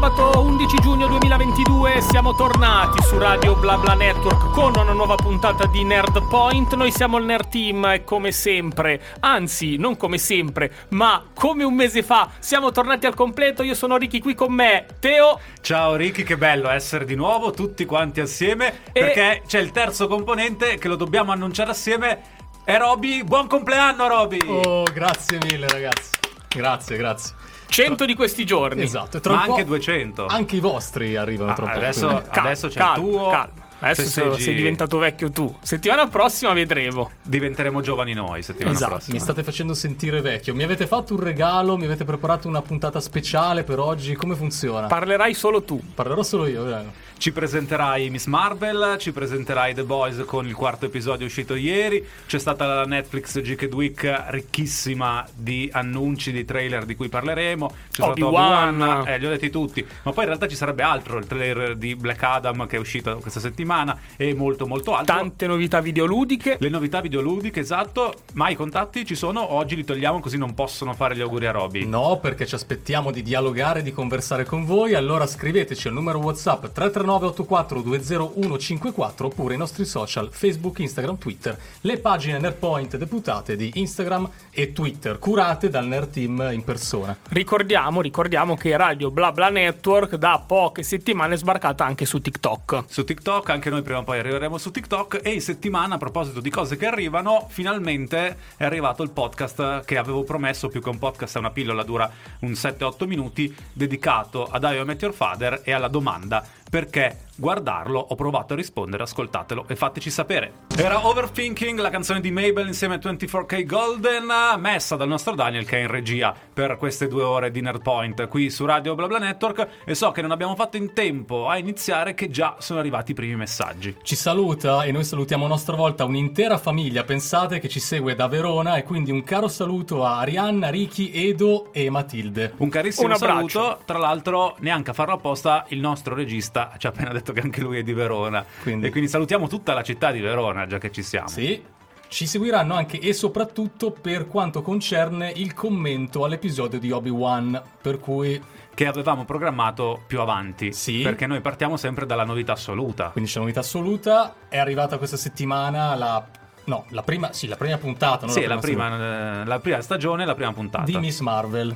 Sabato 11 giugno 2022 siamo tornati su Radio BlaBla Network con una nuova puntata di Nerd Point. Noi siamo il Nerd Team e come sempre, anzi non come sempre, ma come un mese fa siamo tornati al completo. Io sono Ricky qui con me, Teo. Ciao Ricky, che bello essere di nuovo tutti quanti assieme E- perché c'è il terzo componente che lo dobbiamo annunciare assieme. È Roby. Buon compleanno Roby! Oh, grazie mille ragazzi. Grazie, grazie. 100 di questi giorni. Esatto, tra Ma anche 200. Anche i vostri arrivano Ah, tra un po'. adesso- quindi. Adesso c'è calma, il tuo, calma. Adesso sei, festeggi- sei diventato vecchio tu. Settimana prossima vedremo. Diventeremo giovani noi settimana Esatto. prossima. Mi state facendo sentire vecchio. Mi avete fatto un regalo, mi avete preparato una puntata speciale per oggi. Come funziona? Parlerai solo tu. Parlerò solo io, vero? Ci presenterai Miss Marvel, ci presenterai The Boys con il quarto episodio uscito ieri. C'è stata la Netflix Geeked Week ricchissima di annunci, di trailer di cui parleremo. C'è stato Obi-Wan. Eh, li ho detti tutti. Ma poi in realtà ci sarebbe altro, il trailer di Black Adam che è uscito questa settimana e molto molto altro. Tante novità videoludiche. Le novità videoludiche, esatto. Ma i contatti ci sono, oggi li togliamo così non possono fare gli auguri a Roby. No, perché ci aspettiamo di dialogare, di conversare con voi. Allora scriveteci al numero WhatsApp 339 84 20154 oppure i nostri social Facebook, Instagram, Twitter, le pagine Nerdpoint deputate di Instagram e Twitter, curate dal Nerd Team in persona. Ricordiamo, ricordiamo che Radio BlaBla Network da poche settimane è sbarcata anche su TikTok. su TikTok, anche noi prima o poi arriveremo su TikTok e in settimana a proposito di cose che arrivano, finalmente è arrivato il podcast che avevo promesso, più che un podcast è una pillola, dura un 7-8 minuti, dedicato ad I Met Your Father e alla domanda perché guardarlo, ho provato a rispondere, ascoltatelo e fateci sapere. Era Overthinking, la canzone di Mabel insieme a 24K Golden, messa dal nostro Daniel che è in regia per queste due ore di Nerdpoint qui su Radio BlaBla Network e so che non abbiamo fatto in tempo a iniziare che già sono arrivati i primi messaggi. Ci saluta e noi salutiamo a nostra volta un'intera famiglia, pensate che ci segue da Verona e quindi un caro saluto a Arianna, Ricky, Edo e Matilde. Un carissimo Un abbraccio. saluto, tra l'altro neanche a farlo apposta il nostro regista ci ha appena detto che anche lui è di Verona Quindi- e quindi salutiamo tutta la città di Verona già che ci siamo. Sì. Ci seguiranno anche e soprattutto per quanto concerne il commento all'episodio di Obi-Wan, per cui Che avevamo programmato più avanti. Sì. Perché noi partiamo sempre dalla novità assoluta. quindi c'è una novità assoluta, è arrivata questa settimana la no, la prima, sì, la prima puntata, non Sì, la seconda, prima, eh, la prima stagione, la prima puntata. di Miss Marvel.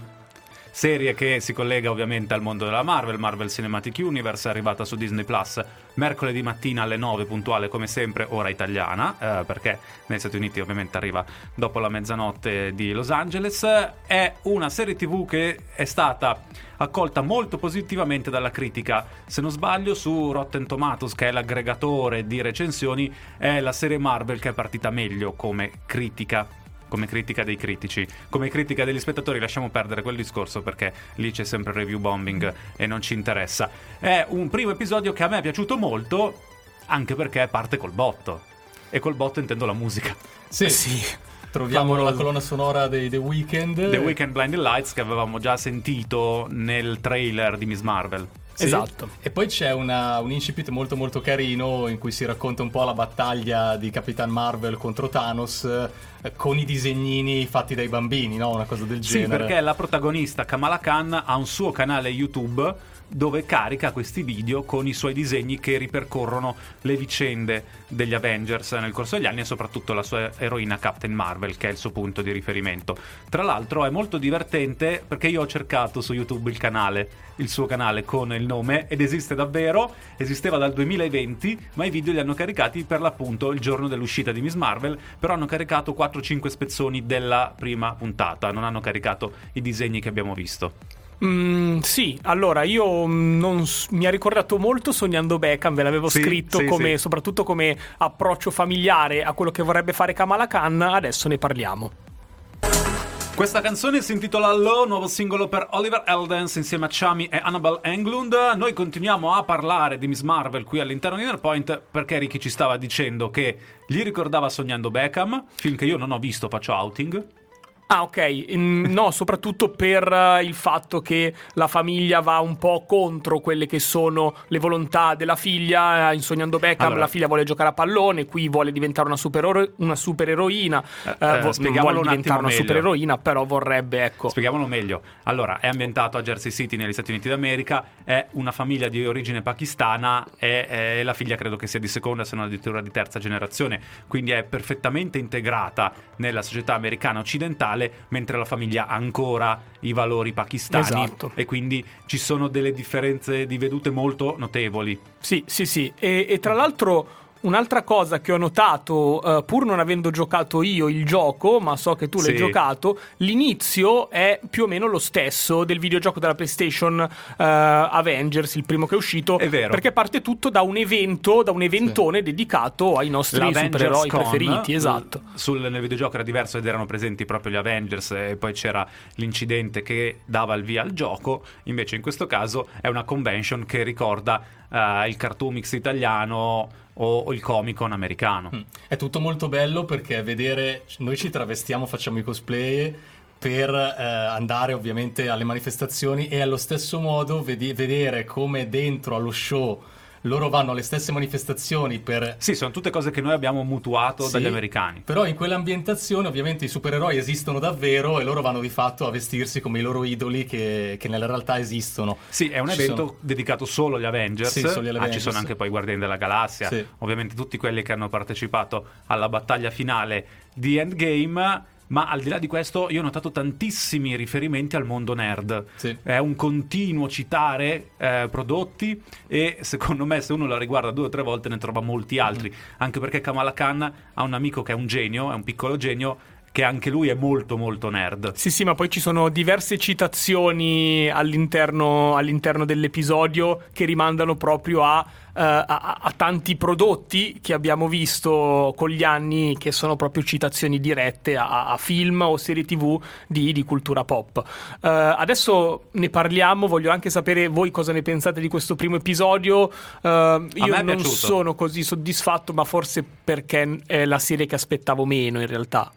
Serie che si collega ovviamente al mondo della Marvel, Marvel Cinematic Universe, arrivata su Disney Plus mercoledì mattina alle 9 puntuale come sempre, ora italiana, eh, perché negli Stati Uniti ovviamente arriva dopo la mezzanotte di Los Angeles. È una serie TV che è stata accolta molto positivamente dalla critica. Se non sbaglio, su Rotten Tomatoes, che è l'aggregatore di recensioni, è la serie Marvel che è partita meglio come critica come critica dei critici, come critica degli spettatori, lasciamo perdere quel discorso perché lì c'è sempre review bombing e non ci interessa. È un primo episodio che a me è piaciuto molto, anche perché parte col botto. E col botto intendo la musica. Sì, Sì. troviamo la colonna sonora dei The Weeknd. The Weekend Blinding Lights che avevamo già sentito nel trailer di Miss Marvel. Sì. Esatto. E poi c'è una- un incipit molto molto carino in cui si racconta un po' la battaglia di Capitan Marvel contro Thanos eh, con i disegnini fatti dai bambini, no? Una cosa del Sì, genere. perché la protagonista Kamala Khan ha un suo canale YouTube dove carica questi video con i suoi disegni che ripercorrono le vicende degli Avengers nel corso degli anni e soprattutto la sua eroina Captain Marvel, che è il suo punto di riferimento. Tra l'altro è molto divertente perché io ho cercato su YouTube il canale, il suo canale con il nome ed esiste davvero, esisteva dal 2020, ma i video li hanno caricati per l'appunto il giorno dell'uscita di Miss Marvel, però hanno caricato 4-5 spezzoni della prima puntata, non hanno caricato i disegni che abbiamo visto. Mm, sì, allora io mm, non mi ha ricordato molto Sognando Beckham, ve l'avevo Sì, scritto sì, come, sì. soprattutto come approccio familiare a quello che vorrebbe fare Kamala Khan, adesso ne parliamo. Questa canzone si intitola Low, nuovo singolo per Oliver Eldens insieme a Chami e Annabelle Englund. Noi continuiamo a parlare di Miss Marvel qui all'interno di Innerpoint perché Ricky ci stava dicendo che gli ricordava Sognando Beckham, film che io non ho visto, faccio outing. Ah, ok. No, soprattutto per eh, il fatto che la famiglia va un po' contro quelle che sono le volontà della figlia. Eh, In Sognando Beckham Allora- la figlia vuole giocare a pallone, qui vuole diventare una, superero- una supereroina. Eh, Eh, eh, vo- vuole un diventare una meglio. supereroina, però vorrebbe, ecco. Spieghiamolo meglio. Allora, è ambientato a Jersey City negli Stati Uniti d'America, è una famiglia di origine pakistana e la figlia credo che sia di seconda, se non addirittura di terza generazione, quindi è perfettamente integrata nella società americana occidentale, mentre la famiglia ha ancora i valori pakistani Esatto. e quindi ci sono delle differenze di vedute molto notevoli. Sì, sì, sì. E, e tra l'altro un'altra cosa che ho notato, eh, pur non avendo giocato io il gioco, ma so che tu l'hai Sì. giocato, l'inizio è più o meno lo stesso del videogioco della PlayStation eh, Avengers, il primo che è uscito. È vero. Perché parte tutto da un evento, da un eventone dedicato ai nostri L'Avengers supereroi Con, preferiti. Esatto. sul- nel videogioco era diverso ed erano presenti proprio gli Avengers e poi c'era l'incidente che dava il via al gioco. Invece in questo caso è una convention che ricorda eh, il cartoon mix italiano o, o il Comic Con americano. Mm. È tutto molto bello perché vedere, noi ci travestiamo, facciamo i cosplay per eh, andare ovviamente alle manifestazioni e allo stesso modo vedi- vedere come dentro allo show loro vanno alle stesse manifestazioni per... Sì, sono tutte cose che noi abbiamo mutuato Sì, dagli americani. Però in quell'ambientazione ovviamente i supereroi esistono davvero e loro vanno di fatto a vestirsi come i loro idoli che, che nella realtà esistono. Sì, è un Ci evento sono- dedicato solo agli Avengers. Sì, solo agli Ah, ci Avengers. sono anche poi i Guardiani della Galassia, Sì. ovviamente tutti quelli che hanno partecipato alla battaglia finale di Endgame. Ma al di là di questo, io ho notato tantissimi riferimenti al mondo nerd. Sì. È un continuo citare eh, prodotti e secondo me se uno la riguarda due o tre volte ne trova molti altri. Anche perché Kamala Khan ha un amico che è un genio, è un piccolo genio, che anche lui è molto molto nerd. Sì, sì, ma poi ci sono diverse citazioni all'interno, all'interno dell'episodio che rimandano proprio a, eh, a- a- tanti prodotti che abbiamo visto con gli anni, che sono proprio citazioni dirette a, a film o serie tv di, di cultura pop. Eh, adesso ne parliamo, voglio anche sapere voi cosa ne pensate di questo primo episodio. Eh, io non sono così soddisfatto, ma forse perché è la serie che aspettavo meno in realtà.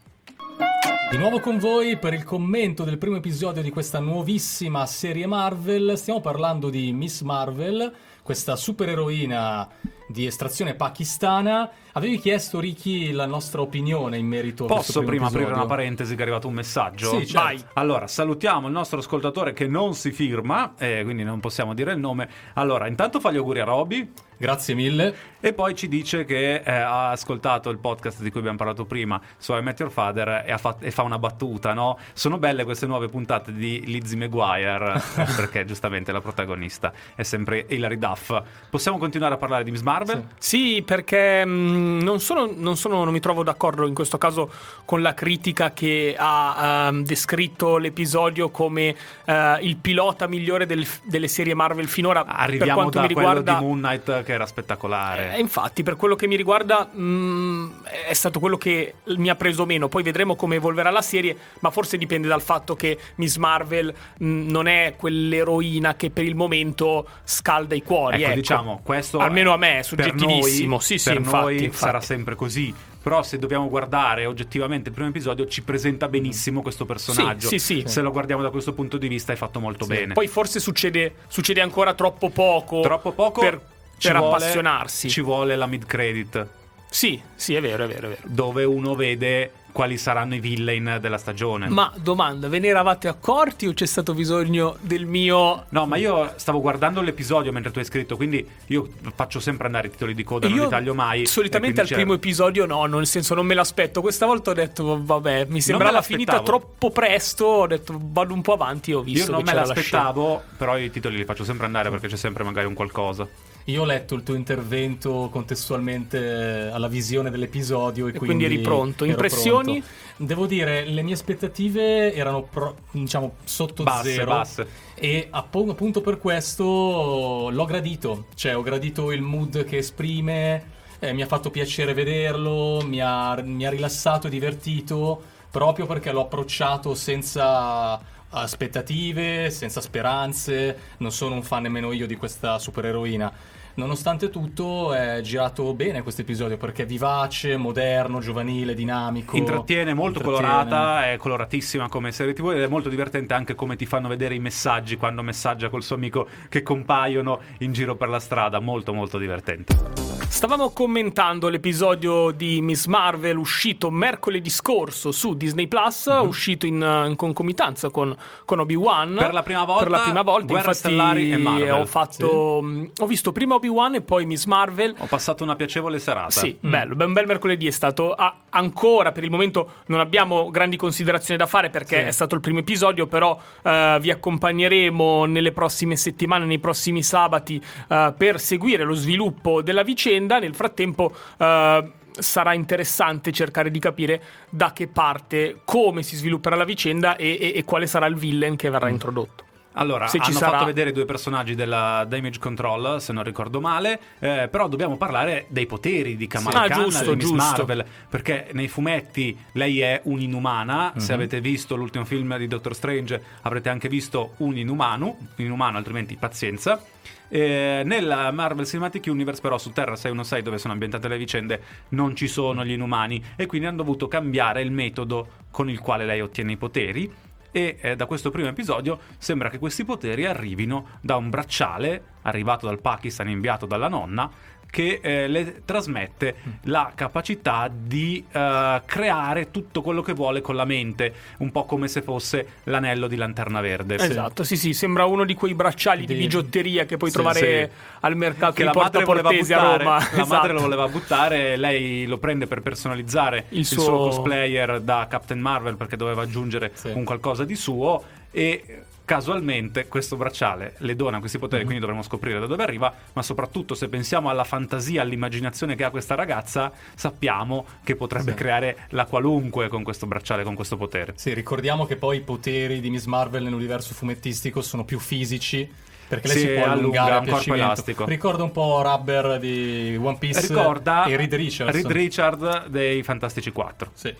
Di nuovo con voi per il commento del primo episodio di questa nuovissima serie Marvel. Stiamo parlando di Miss Marvel, questa supereroina di estrazione pakistana. Avevi chiesto, Ricky, la nostra opinione in merito a Posso primo prima aprire episodio? una parentesi che è arrivato un messaggio? Sì, certo. Allora, salutiamo il nostro ascoltatore che non si firma, eh, quindi non possiamo dire il nome. Allora, intanto fa gli auguri a Roby Grazie mille. e poi ci dice che eh, ha ascoltato il podcast di cui abbiamo parlato prima su I Met Your Father e, ha fat- e fa una battuta, no? Sono belle queste nuove puntate di Lizzie McGuire, perché giustamente la protagonista è sempre Hilary Duff. Possiamo continuare a parlare di Miss Marvel? Sì, perché mh, non, sono, non, sono- non mi trovo d'accordo in questo caso con la critica che ha ehm, descritto l'episodio come eh, il pilota migliore del- delle serie Marvel finora. per Arriviamo quanto da mi quello riguarda, di Moon Knight che era spettacolare. Eh, infatti, per quello che mi riguarda, mh, è stato quello che mi ha preso meno. Poi vedremo come evolverà la serie, ma forse dipende dal fatto che Miss Marvel mh, non è quell'eroina che per il momento scalda i cuori. Ecco, ecco. diciamo, questo Almeno a me è soggettivissimo. noi- sì, sì, per infatti, noi infatti. sarà sempre così. Però se dobbiamo guardare oggettivamente il primo episodio ci presenta benissimo questo personaggio. Sì, sì, sì. Se lo guardiamo da questo punto di vista è fatto molto bene. Poi forse succede, succede ancora troppo poco, Troppo poco per, ci per vuole- appassionarsi. Ci vuole la mid credit Sì, sì, è vero, è vero, è vero. dove uno vede quali saranno i villain della stagione. Ma domanda, ve ne eravate accorti o c'è stato bisogno del mio... No, ma io stavo guardando l'episodio mentre tu hai scritto, quindi io faccio sempre andare i titoli di coda, non Io li taglio mai. Solitamente al quindi primo c'era- episodio no, nel senso non me l'aspetto. Questa volta ho detto vabbè, mi sembrava l'aspettavo. finita troppo presto, ho detto vado un po' avanti e ho visto Io non che me c'era la l'aspettavo, però i titoli li faccio sempre andare perché c'è sempre magari un qualcosa. Io ho letto il tuo intervento contestualmente alla visione dell'episodio e, E quindi eri pronto. Impressioni? pronto. Devo dire, le mie aspettative erano pro- diciamo sotto Basse, zero. basse. E appunto per questo l'ho gradito. Cioè, ho gradito il mood che esprime. eh, mi ha fatto piacere vederlo. Mi ha, mi ha rilassato e divertito. Proprio perché l'ho approcciato senza aspettative, senza speranze. Non sono un fan nemmeno io di questa supereroina. Nonostante tutto è girato bene questo episodio perché è vivace, moderno, giovanile, dinamico. Intrattiene, molto intrattiene. colorata, è coloratissima come serie TV ed è molto divertente anche come ti fanno vedere i messaggi quando messaggia col suo amico che compaiono in giro per la strada, molto molto divertente. Stavamo commentando l'episodio di Miss Marvel uscito mercoledì scorso su Disney Plus, Mhm. uscito in, in concomitanza con, con Obi-Wan. Per la prima volta, Per la prima volta, Guerre infatti, Stellari e Marvel. Ho, fatto, mh, ho visto prima Obi-Wan e poi Miss Marvel. Ho passato una piacevole serata. Sì, bello, un bel mercoledì è stato. Ah, ancora per il momento non abbiamo grandi considerazioni da fare perché Sì. è stato il primo episodio, però eh, vi accompagneremo nelle prossime settimane, nei prossimi sabati eh, per seguire lo sviluppo della vicenda. Nel frattempo eh, sarà interessante cercare di capire da che parte, come si svilupperà la vicenda e, e- e quale sarà il villain che verrà introdotto. Allora, Se ci hanno sarà- fatto vedere due personaggi della Damage Control, se non ricordo male, eh, però dobbiamo parlare dei poteri di Kamala Sì. Ah, Khan, giusto, di Miss giusto. Marvel, perché nei fumetti lei è un'inumana, se Mhm. avete visto l'ultimo film di Doctor Strange avrete anche visto un inumano, inumano altrimenti pazienza. Eh, nella Marvel Cinematic Universe però su Terra 616 dove sono ambientate le vicende non ci sono gli inumani e quindi hanno dovuto cambiare il metodo con il quale lei ottiene i poteri e eh, da questo primo episodio sembra che questi poteri arrivino da un bracciale arrivato dal Pakistan inviato dalla nonna che eh, le trasmette la capacità di eh, creare tutto quello che vuole con la mente, un po' come se fosse l'anello di lanterna verde. Esatto, sì, sì, sembra uno di quei bracciali di, Di- bigiotteria che puoi Sì, trovare sì. al mercato Che di la Porta madre voleva Portesi a buttare, Roma. la Esatto. madre lo voleva buttare, lei lo prende per personalizzare il, Il suo... suo- cosplayer da Captain Marvel perché doveva aggiungere Sì. un qualcosa di suo e casualmente questo bracciale le dona questi poteri, Mhm. quindi dovremo scoprire da dove arriva, ma soprattutto se pensiamo alla fantasia, all'immaginazione che ha questa ragazza, sappiamo che potrebbe Sì. creare la qualunque con questo bracciale, con questo potere. Sì, ricordiamo che poi i poteri di Miss Marvel nell'universo fumettistico sono più fisici. Perché lei Sì, si può allunga, allungare a un corpo elastico. Ricorda un po' Rubber di One Piece Ricorda e Reed Richards. Reed Richard dei Fantastici 4. Sì.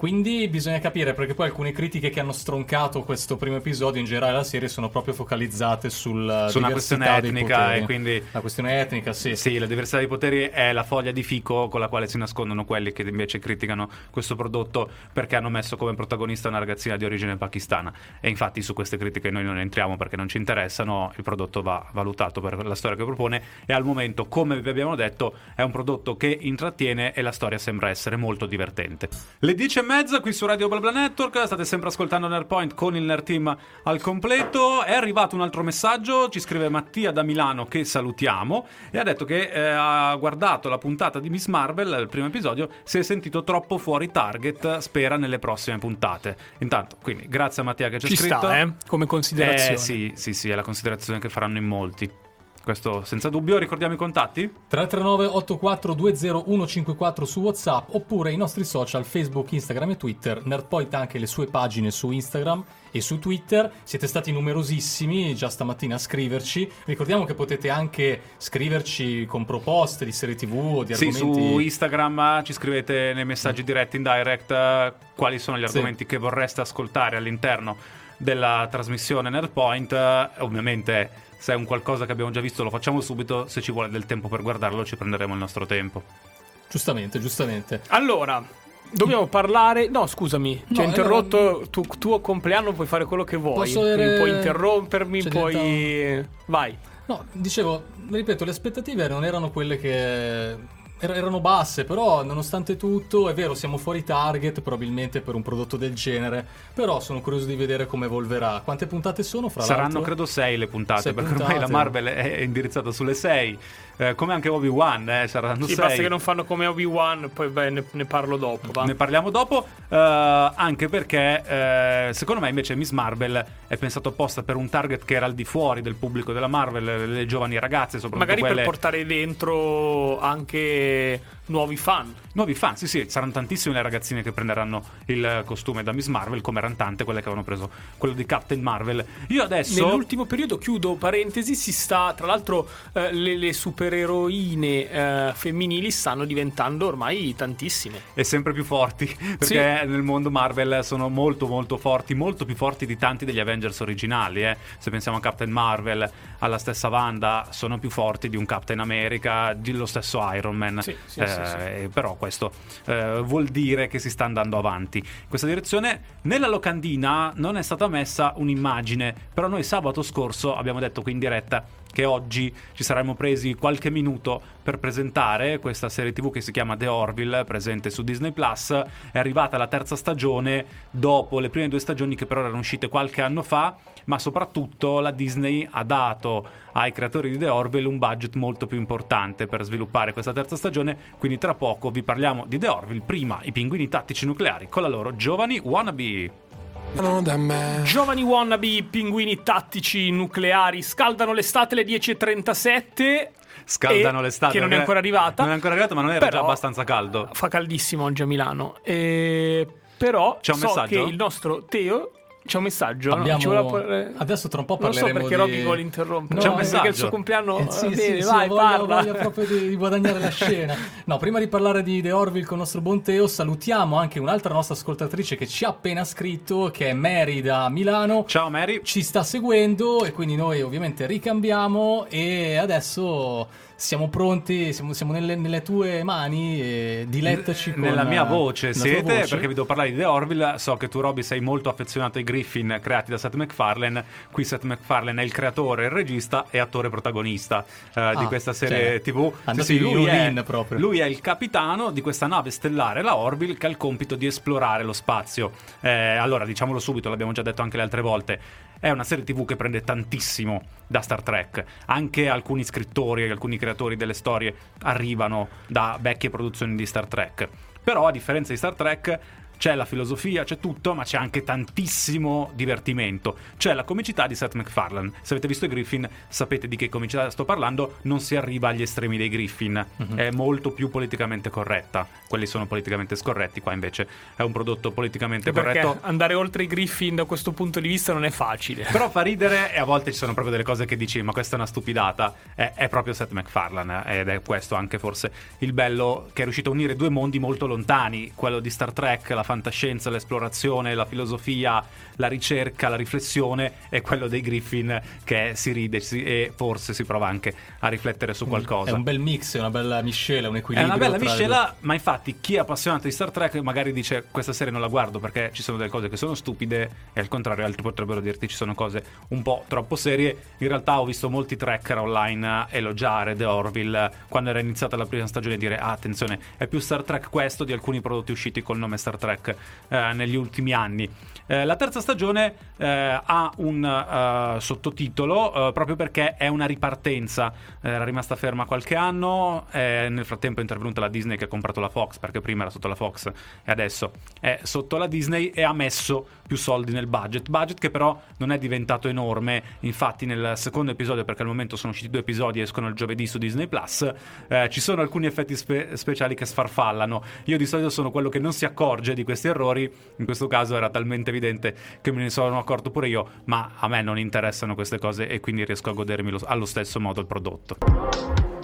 Quindi bisogna capire perché poi alcune critiche che hanno stroncato questo primo episodio in generale la serie sono proprio focalizzate sul Su una questione etnica e quindi la questione etnica, sì. Sì, la diversità dei poteri è la foglia di fico con la quale si nascondono quelli che invece criticano questo prodotto perché hanno messo come protagonista una ragazzina di origine pakistana. E infatti su queste critiche noi non entriamo perché non ci interessano, il prodotto va valutato per la storia che propone e al momento, come vi abbiamo detto, è un prodotto che intrattiene e la storia sembra essere molto divertente. Le 10 e mezza qui su Radio BlaBla Network, state sempre ascoltando Nerdpoint con il Nerd Team al completo. È arrivato un altro messaggio, ci scrive Mattia da Milano che salutiamo e ha detto che eh, ha guardato la puntata di Miss Marvel, il primo episodio, si è sentito troppo fuori target, spera nelle prossime puntate. Intanto, quindi grazie a Mattia che ci ha scritto. sta, eh, come considerazione. Eh, sì, sì, sì, è la considerazione che faranno in molti. Questo senza dubbio, ricordiamo i contatti? 339 8420 154 su WhatsApp oppure i nostri social Facebook, Instagram e Twitter. Nerdpoint ha anche le sue pagine su Instagram e su Twitter. Siete stati numerosissimi già stamattina a scriverci. Ricordiamo che potete anche scriverci con proposte di serie TV o di Sì, argomenti. su Instagram ci scrivete nei messaggi diretti in direct eh, quali sono gli Sì. argomenti che vorreste ascoltare all'interno della trasmissione Nerdpoint. Eh, Ovviamente se è un qualcosa che abbiamo già visto lo facciamo subito, se ci vuole del tempo per guardarlo ci prenderemo il nostro tempo. Giustamente, giustamente. Allora, dobbiamo parlare. No, scusami, ti No, ho interrotto. era- Tu, tuo compleanno puoi fare quello che vuoi. Posso avere- Puoi interrompermi, C'è puoi. Vai. No, dicevo, ripeto, le aspettative non erano quelle che erano basse, però nonostante tutto, è vero, siamo fuori target probabilmente per un prodotto del genere, però sono curioso di vedere come evolverà. Quante puntate sono fra Saranno l'altro? credo sei le puntate, Sei perché ormai la puntate. Marvel è indirizzata sulle sei, Eh, come anche Obi-Wan, eh, saranno Sì, sei. basta che non fanno come Obi-Wan, poi beh, ne, ne parlo dopo. Va. Ne parliamo dopo, eh, anche perché eh, secondo me invece Miss Marvel è pensato apposta per un target che era al di fuori del pubblico della Marvel, le, le giovani ragazze, soprattutto Magari quelle... per portare dentro anche nuovi fan. Nuovi fan, sì, sì, saranno tantissime le ragazzine che prenderanno il costume da Miss Marvel, come erano tante quelle che avevano preso quello di Captain Marvel. Io adesso. Nell'ultimo periodo, chiudo parentesi, si sta. Tra l'altro, eh, le, le supereroine eh, femminili stanno diventando ormai tantissime. E sempre più forti. Perché sì. nel mondo Marvel sono molto, molto forti. Molto più forti di tanti degli Avengers originali. Eh. Se pensiamo a Captain Marvel, alla stessa Wanda, sono più forti di un Captain America, dello stesso Iron Man. Sì, sì, sì, eh, però questo eh, vuol dire che si sta andando avanti. In questa direzione, nella locandina non è stata messa un'immagine, però noi sabato scorso abbiamo detto qui in diretta che oggi ci saremmo presi qualche minuto per presentare questa serie TV che si chiama The Orville, presente su Disney Plus. È arrivata la terza stagione dopo le prime due stagioni che però erano uscite qualche anno fa, ma soprattutto la Disney ha dato ai creatori di The Orville un budget molto più importante per sviluppare questa terza stagione, quindi tra poco vi parliamo di The Orville, prima i pinguini tattici nucleari con la loro giovani wannabe. Giovani wannabe, pinguini tattici nucleari scaldano l'estate alle 10.37 scaldano l'estate. Che non è ancora arrivata. Non è ancora arrivata, ma non era già abbastanza caldo. Fa caldissimo oggi a Milano. E... Però C'è un so messaggio? che il nostro Teo c'è un messaggio. Abbiamo... No? Par... Adesso tra un po' parleremo Non so perché di... Robby vuole interrompere. No, c'è un messaggio. Perché il suo compleanno... Eh, sì, bene, sì, vai, sì, voglio, parla. voglio proprio di, di guadagnare la scena. No, prima di parlare di The Orville con il nostro buon Teo, salutiamo anche un'altra nostra ascoltatrice che ci ha appena scritto, che è Mary da Milano. Ciao Mary. Ci sta seguendo e quindi noi ovviamente ricambiamo e adesso siamo pronti, siamo, siamo nelle, nelle, tue mani, e dilettaci con Nella mia voce siete, voce. perché vi devo parlare di The Orville, so che tu Robby sei molto affezionato ai Griffin creati da Seth MacFarlane, qui Seth MacFarlane è il creatore, il regista e attore protagonista uh, ah, di questa serie cioè, tv. Sì, sì, lui, è, proprio. lui è il capitano di questa nave stellare, la Orville, che ha il compito di esplorare lo spazio. Eh, allora, diciamolo subito, l'abbiamo già detto anche le altre volte è una serie TV che prende tantissimo da Star Trek. Anche alcuni scrittori e alcuni creatori delle storie arrivano da vecchie produzioni di Star Trek. Però, a differenza di Star Trek, c'è la filosofia, c'è tutto, ma c'è anche tantissimo divertimento. C'è la comicità di Seth MacFarlane. Se avete visto i Griffin, sapete di che comicità sto parlando. Non si arriva agli estremi dei Griffin, uh-huh. è molto più politicamente corretta. Quelli sono politicamente scorretti, qua invece è un prodotto politicamente Perché corretto. Andare oltre i Griffin da questo punto di vista non è facile. Però fa ridere e a volte ci sono proprio delle cose che dici, ma questa è una stupidata. È, è proprio Seth MacFarlane ed è questo anche forse il bello che è riuscito a unire due mondi molto lontani, quello di Star Trek, la fantascienza, l'esplorazione, la filosofia, la ricerca, la riflessione e quello dei Griffin che si ride si, e forse si prova anche a riflettere su qualcosa. È un bel mix, è una bella miscela, un equilibrio. È una bella miscela, ma infatti chi è appassionato di Star Trek magari dice questa serie non la guardo perché ci sono delle cose che sono stupide e al contrario altri potrebbero dirti ci sono cose un po' troppo serie. In realtà ho visto molti tracker online elogiare The Orville quando era iniziata la prima stagione e dire ah, attenzione è più Star Trek questo di alcuni prodotti usciti col nome Star Trek eh, negli ultimi anni. Eh, la terza stagione eh, ha un uh, sottotitolo uh, proprio perché è una ripartenza. Era rimasta ferma qualche anno, nel frattempo è intervenuta la Disney che ha comprato la Fox perché prima era sotto la Fox e adesso è sotto la Disney e ha messo più soldi nel budget. Budget che però non è diventato enorme. Infatti, nel secondo episodio, perché al momento sono usciti due episodi, escono il giovedì su Disney Plus, eh, ci sono alcuni effetti spe- speciali che sfarfallano. Io di solito sono quello che non si accorge di questi errori. In questo caso era talmente evidente che me ne sono accorto pure io. Ma a me non interessano queste cose e quindi riesco a godermi lo- allo stesso modo il prodotto.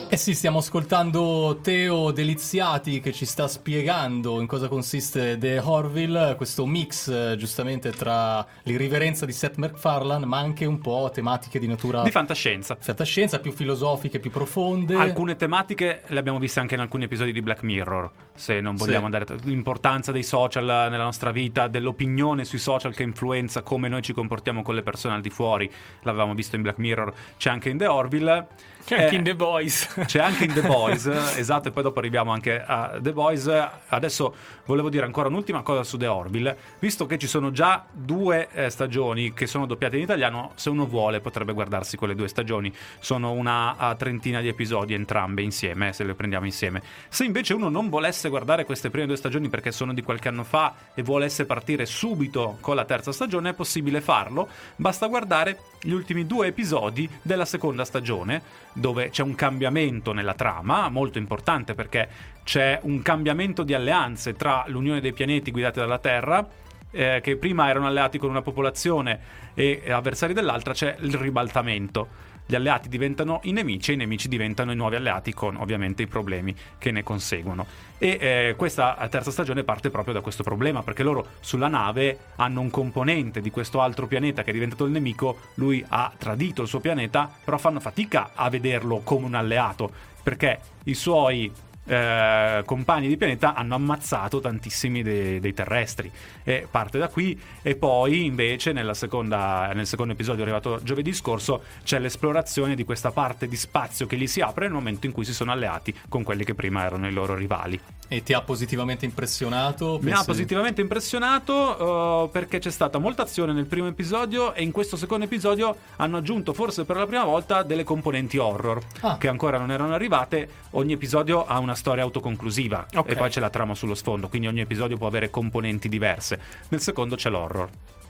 Eh sì, stiamo ascoltando Teo Deliziati che ci sta spiegando in cosa consiste The Horville, questo mix eh, giustamente tra l'irriverenza di Seth MacFarlane ma anche un po' tematiche di natura... Di fantascienza. Fantascienza, più filosofiche, più profonde. Alcune tematiche le abbiamo viste anche in alcuni episodi di Black Mirror, se non vogliamo sì. andare... L'importanza dei social nella nostra vita, dell'opinione sui social che influenza come noi ci comportiamo con le persone al di fuori, l'avevamo visto in Black Mirror, c'è anche in The Orville. C'è anche eh, in The Boys. C'è anche in The Boys, esatto, e poi dopo arriviamo anche a The Boys. Adesso volevo dire ancora un'ultima cosa su The Orville. Visto che ci sono già due eh, stagioni che sono doppiate in italiano, se uno vuole potrebbe guardarsi quelle due stagioni. Sono una trentina di episodi entrambe insieme, se le prendiamo insieme. Se invece uno non volesse guardare queste prime due stagioni perché sono di qualche anno fa e volesse partire subito con la terza stagione, è possibile farlo. Basta guardare gli ultimi due episodi della seconda stagione, dove c'è un cambiamento nella trama, molto importante perché c'è un cambiamento di alleanze tra l'Unione dei pianeti guidati dalla Terra eh, che prima erano alleati con una popolazione e avversari dell'altra, c'è il ribaltamento. Gli alleati diventano i nemici e i nemici diventano i nuovi alleati con ovviamente i problemi che ne conseguono. E eh, questa terza stagione parte proprio da questo problema perché loro sulla nave hanno un componente di questo altro pianeta che è diventato il nemico, lui ha tradito il suo pianeta, però fanno fatica a vederlo come un alleato perché i suoi eh, compagni di pianeta hanno ammazzato tantissimi dei, dei terrestri. E parte da qui e poi invece seconda, nel secondo episodio arrivato giovedì scorso c'è l'esplorazione di questa parte di spazio che gli si apre nel momento in cui si sono alleati con quelli che prima erano i loro rivali. E ti ha positivamente impressionato? Mi ha positivamente impressionato uh, perché c'è stata molta azione nel primo episodio e in questo secondo episodio hanno aggiunto forse per la prima volta delle componenti horror ah. che ancora non erano arrivate. Ogni episodio ha una storia autoconclusiva okay. e poi c'è la trama sullo sfondo, quindi ogni episodio può avere componenti diverse. Nel secondo c'è l'horror.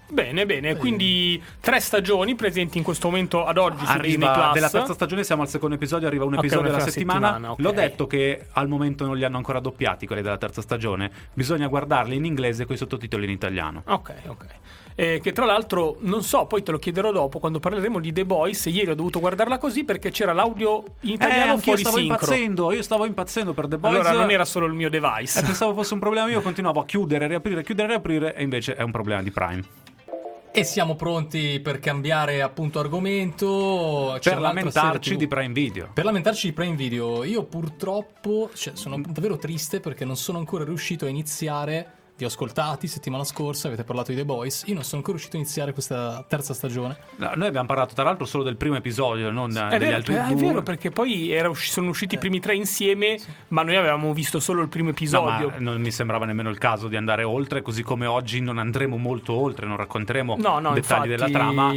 Bene, bene, quindi tre stagioni presenti in questo momento ad oggi su arriva, Disney Plus. Della terza stagione siamo al secondo episodio, arriva un episodio okay, alla settimana. settimana okay. L'ho detto che al momento non li hanno ancora doppiati quelli della terza stagione. Bisogna guardarli in inglese con i sottotitoli in italiano. Ok, ok. Eh, che tra l'altro, non so, poi te lo chiederò dopo quando parleremo di The Boys. Ieri ho dovuto guardarla così perché c'era l'audio in italiano eh, fuori stavo sincro. impazzendo, io stavo impazzendo per The Boys. Allora non era solo il mio device. Eh, pensavo fosse un problema io, continuavo a chiudere, riaprire, chiudere, riaprire e invece è un problema di Prime. E siamo pronti per cambiare appunto argomento. C'è per lamentarci di Prime Video. Per lamentarci di Prime Video. Io purtroppo cioè, sono davvero triste perché non sono ancora riuscito a iniziare vi ho ascoltati settimana scorsa, avete parlato di The Boys. Io non sono ancora riuscito a iniziare questa terza stagione. No, noi abbiamo parlato tra l'altro solo del primo episodio, non sì. degli vero, altri due. È vero, perché poi usci- sono usciti eh. i primi tre insieme, sì. ma noi avevamo visto solo il primo episodio. No, non mi sembrava nemmeno il caso di andare oltre, così come oggi non andremo molto oltre, non racconteremo no, no, dettagli infatti... della trama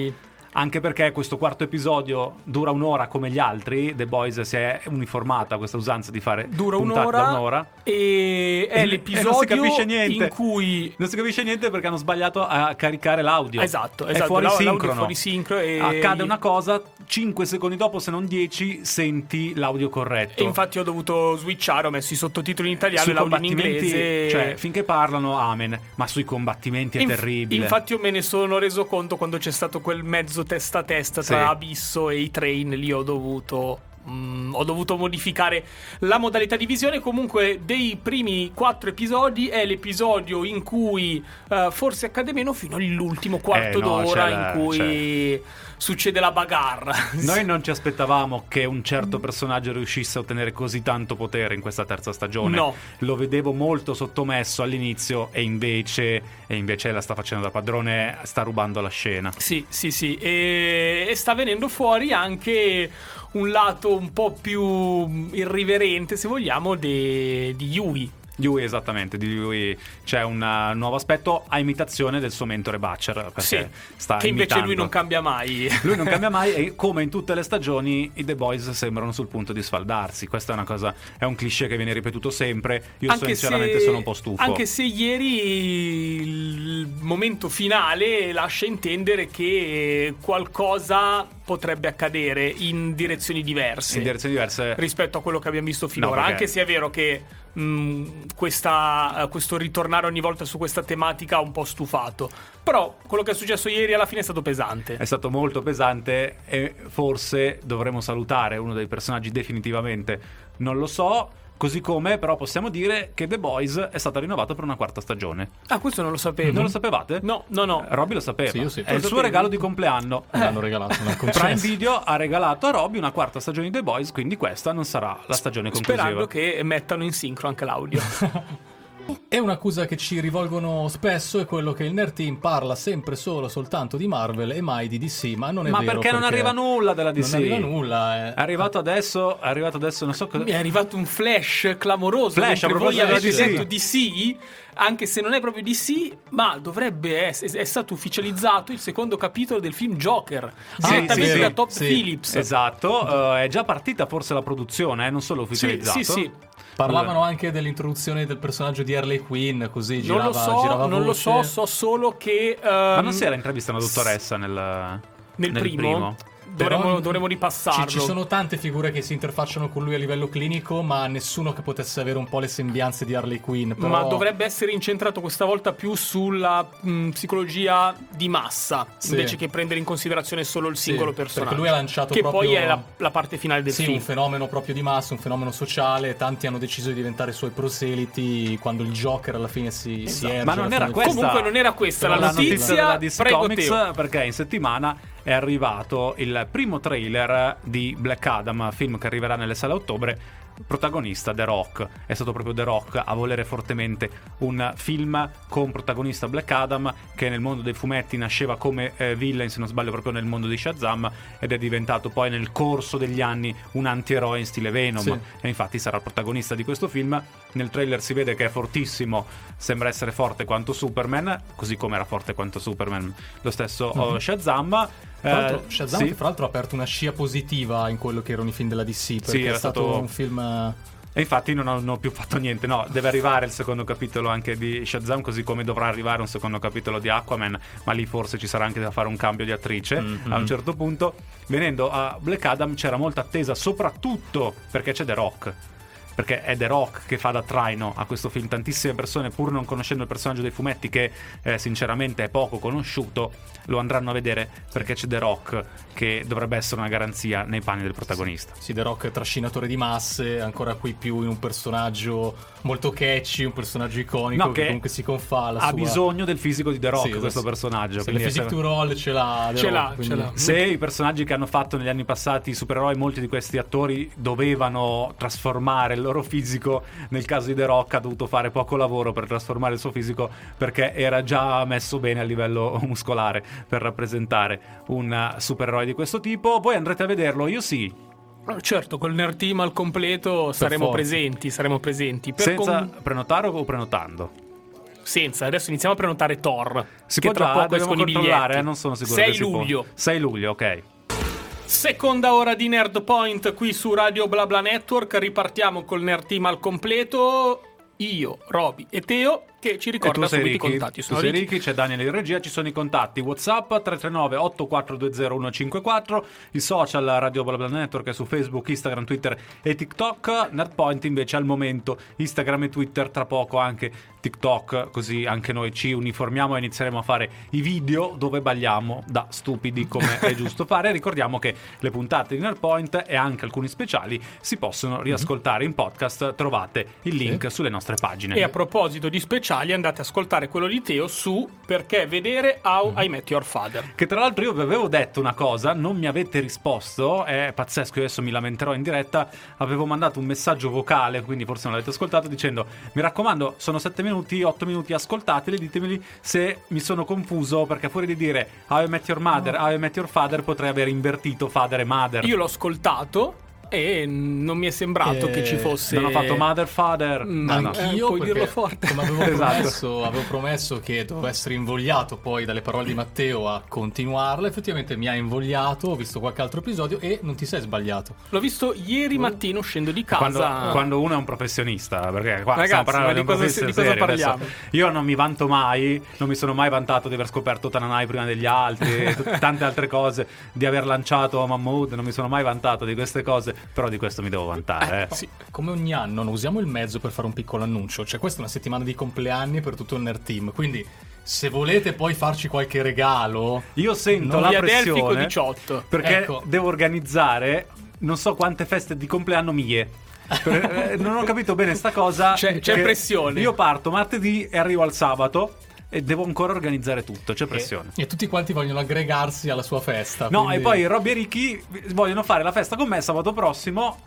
anche perché questo quarto episodio dura un'ora come gli altri. The Boys si è uniformata a questa usanza di fare dura un'ora, un'ora. E è l'episodio in cui non si capisce niente perché hanno sbagliato a caricare l'audio. Esatto, esatto. È fuori la, sincrono. Fuori sincro e... Accade una cosa, 5 secondi dopo, se non 10, senti l'audio corretto. E infatti ho dovuto switchare, ho messo i sottotitoli in italiano sui e l'audio in inglese. Cioè, finché parlano, amen. Ma sui combattimenti è Inf- terribile. Infatti, io me ne sono reso conto quando c'è stato quel mezzo mezzo testa a testa tra sì. Abisso e i train, lì ho dovuto Mm, ho dovuto modificare la modalità di visione. Comunque, dei primi quattro episodi è l'episodio in cui uh, forse accade meno fino all'ultimo quarto eh, no, d'ora in cui c'è. Succede la bagarre. Noi non ci aspettavamo che un certo personaggio riuscisse a ottenere così tanto potere in questa terza stagione. No. Lo vedevo molto sottomesso all'inizio e invece, e invece la sta facendo da padrone, sta rubando la scena. Sì, sì, sì. E, e sta venendo fuori anche un lato un po' più irriverente, se vogliamo, de, di Yui. Yui, esattamente, di lui c'è un uh, nuovo aspetto a imitazione del suo mentore Butcher. Sì, sta che invece imitando. lui non cambia mai. Lui non cambia mai e come in tutte le stagioni i The Boys sembrano sul punto di sfaldarsi. Questa è una cosa, è un cliché che viene ripetuto sempre. Io anche sinceramente se, sono un po' stufo. Anche se ieri il momento finale lascia intendere che qualcosa potrebbe accadere in direzioni diverse. In direzioni diverse. Rispetto a quello che abbiamo visto finora. No, perché... Anche se è vero che mh, mm, questa, uh, questo ritornare ogni volta su questa tematica un po' stufato. Però quello che è successo ieri alla fine è stato pesante. È stato molto pesante e forse dovremmo salutare uno dei personaggi definitivamente. Non lo so Così come però possiamo dire che The Boys è stata rinnovata per una quarta stagione. Ah, questo non lo sapevo. Non lo sapevate? No, no, no. Robby lo sapeva. Sì, io sì. È il suo regalo di compleanno. Eh. L'hanno regalato. Prime Video ha regalato a Robby una quarta stagione di The Boys, quindi questa non sarà la stagione conclusiva. Sperando che mettano in sincro anche l'audio. E un'accusa che ci rivolgono spesso è quello che il Nerd Team parla sempre solo soltanto di Marvel e mai di DC, ma non è ma vero. Ma perché non arriva nulla della DC? Non arriva nulla. Eh. È arrivato adesso, è arrivato adesso, non so cosa. Mi è arrivato un flash clamoroso. Flash, a voi avete detto DC, anche se non è proprio DC, ma dovrebbe essere, è stato ufficializzato il secondo capitolo del film Joker, sì, direttamente sì, da Top sì, Phillips. Esatto, uh, è già partita forse la produzione, eh, non solo ufficializzato. Sì, sì, sì. Parlavano anche dell'introduzione del personaggio di Harley Quinn, così girava, non lo so, girava non lo so, so solo che... Ma ehm, non si era intervista una dottoressa nel, nel, primo? Dovremmo, Però dovremmo ripassarlo. Ci, ci sono tante figure che si interfacciano con lui a livello clinico, ma nessuno che potesse avere un po' le sembianze di Harley Quinn. Però... Ma dovrebbe essere incentrato questa volta più sulla mh, psicologia di massa, Sì. invece che prendere in considerazione solo il singolo perché personaggio. lui ha lanciato che proprio- poi è la, la parte finale del Sì, film. un fenomeno proprio di massa, un fenomeno sociale. Tanti hanno deciso di diventare suoi proseliti quando il Joker alla fine si, si erge. Ma non era questa. Comunque non era questa la la notizia. della DC Prego, Comics perché in settimana è arrivato il primo trailer di Black Adam, film che arriverà nelle sale a ottobre. Protagonista The Rock, è stato proprio The Rock a volere fortemente un film con protagonista Black Adam che nel mondo dei fumetti nasceva come eh, villain, se non sbaglio, proprio nel mondo di Shazam ed è diventato poi nel corso degli anni un antieroe in stile Venom Sì. e infatti sarà il protagonista di questo film. Nel trailer si vede che è fortissimo, sembra essere forte quanto Superman, così come era forte quanto Superman lo stesso oh, Shazam. Tra l'altro, Eh, Shazam, sì. che fra l'altro ha aperto una scia positiva in quello che erano i film della DC. Perché era è stato, stato- un film. eh, E infatti non hanno più fatto niente, no, deve arrivare il secondo capitolo anche di Shazam, così come dovrà arrivare un secondo capitolo di Aquaman, ma lì forse ci sarà anche da fare un cambio di attrice Mhm. a un certo punto. Venendo a Black Adam c'era molta attesa, soprattutto perché c'è The Rock. Perché è The Rock che fa da traino a questo film. Tantissime persone, pur non conoscendo il personaggio dei fumetti, che eh, sinceramente è poco conosciuto, lo andranno a vedere perché c'è The Rock che dovrebbe essere una garanzia nei panni del protagonista. Sì, The Rock è trascinatore di masse, ancora qui più in un personaggio molto catchy, un personaggio iconico No, che, che comunque si confà ha sua... bisogno del fisico di The Rock Sì, esatto. questo personaggio. Sì, quindi le è physique to roll ce l'ha. Ce l'ha, quindi- ce l'ha. se i personaggi che hanno fatto negli anni passati i supereroi, molti di questi attori dovevano trasformare il loro fisico, nel caso di The Rock ha dovuto fare poco lavoro per trasformare il suo fisico perché era già messo bene a livello muscolare per rappresentare un supereroe di questo tipo. Voi andrete a vederlo, io sì, Certo, col nerd team al completo saremo forza. presenti, saremo presenti. Per senza con- prenotare o prenotando. senza, adesso iniziamo a prenotare Thor. Si che può tra già, poco escono i biglietti. eh, non sono sicuro 6 che si può. luglio. 6 luglio, ok. Seconda ora di Nerd Point qui su Radio BlaBla Network. Ripartiamo col Nerd Team al completo. Io, Roby e Teo che ci ricorda tu subito i contatti. tu Sono sei Ricky. C'è Daniele in regia, ci sono i contatti Whatsapp 339 8420154, i social Radio BlaBla Network è su Facebook, Instagram, Twitter e TikTok, Nerdpoint invece al momento Instagram e Twitter, tra poco anche TikTok, così anche noi ci uniformiamo e inizieremo a fare i video dove balliamo da stupidi come è giusto fare. Ricordiamo che le puntate di Nerdpoint e anche alcuni speciali si possono riascoltare in podcast, trovate il link sulle nostre pagine. E a proposito di speciali, andate ad ascoltare quello di Teo su Perché vedere How I Met Your Father. Che tra l'altro io vi avevo detto una cosa, non mi avete risposto, è pazzesco, io adesso mi lamenterò in diretta, avevo mandato un messaggio vocale, quindi forse non l'avete ascoltato, dicendo mi raccomando, sono 7 minuti, 8 minuti, ascoltateli, ditemeli se mi sono confuso, perché fuori di dire How I Met Your Mother, How I Met Your Father, potrei aver invertito father e mother. Io l'ho ascoltato e non mi è sembrato Eh, che ci fosse. Non ho fatto mother, father. Mm. Anch'io, Eh, puoi dirlo forte. come avevo Esatto. promesso, avevo promesso che dovevo essere invogliato poi dalle parole di Matteo a continuarla. Effettivamente mi ha invogliato, ho visto qualche altro episodio e non ti sei sbagliato. L'ho visto ieri mattino uscendo di casa. Quando, quando uno è un professionista, perché qua Ragazzi, stiamo parlando di di cosa- di cosa parliamo? adesso Io non mi vanto mai, non mi sono mai vantato di aver scoperto Tananai prima degli altri, t- tante altre cose, di aver lanciato Mahmood, non mi sono mai vantato di queste cose, però di questo mi devo vantare. eh. Sì, come ogni anno non usiamo il mezzo per fare un piccolo annuncio. Cioè, questa è una settimana di compleanni per tutto il Nerd Team. Quindi, se volete poi farci qualche regalo, Io sento la pressione 18. perché Ecco. devo organizzare non so quante feste di compleanno mie. Per- eh, non ho capito bene sta cosa. C'è- c'è pressione. Io parto martedì e arrivo al sabato e devo ancora organizzare tutto, c'è pressione. e, e tutti quanti vogliono aggregarsi alla sua festa. No, quindi- e poi Robby e Ricky vogliono fare la festa con me sabato prossimo,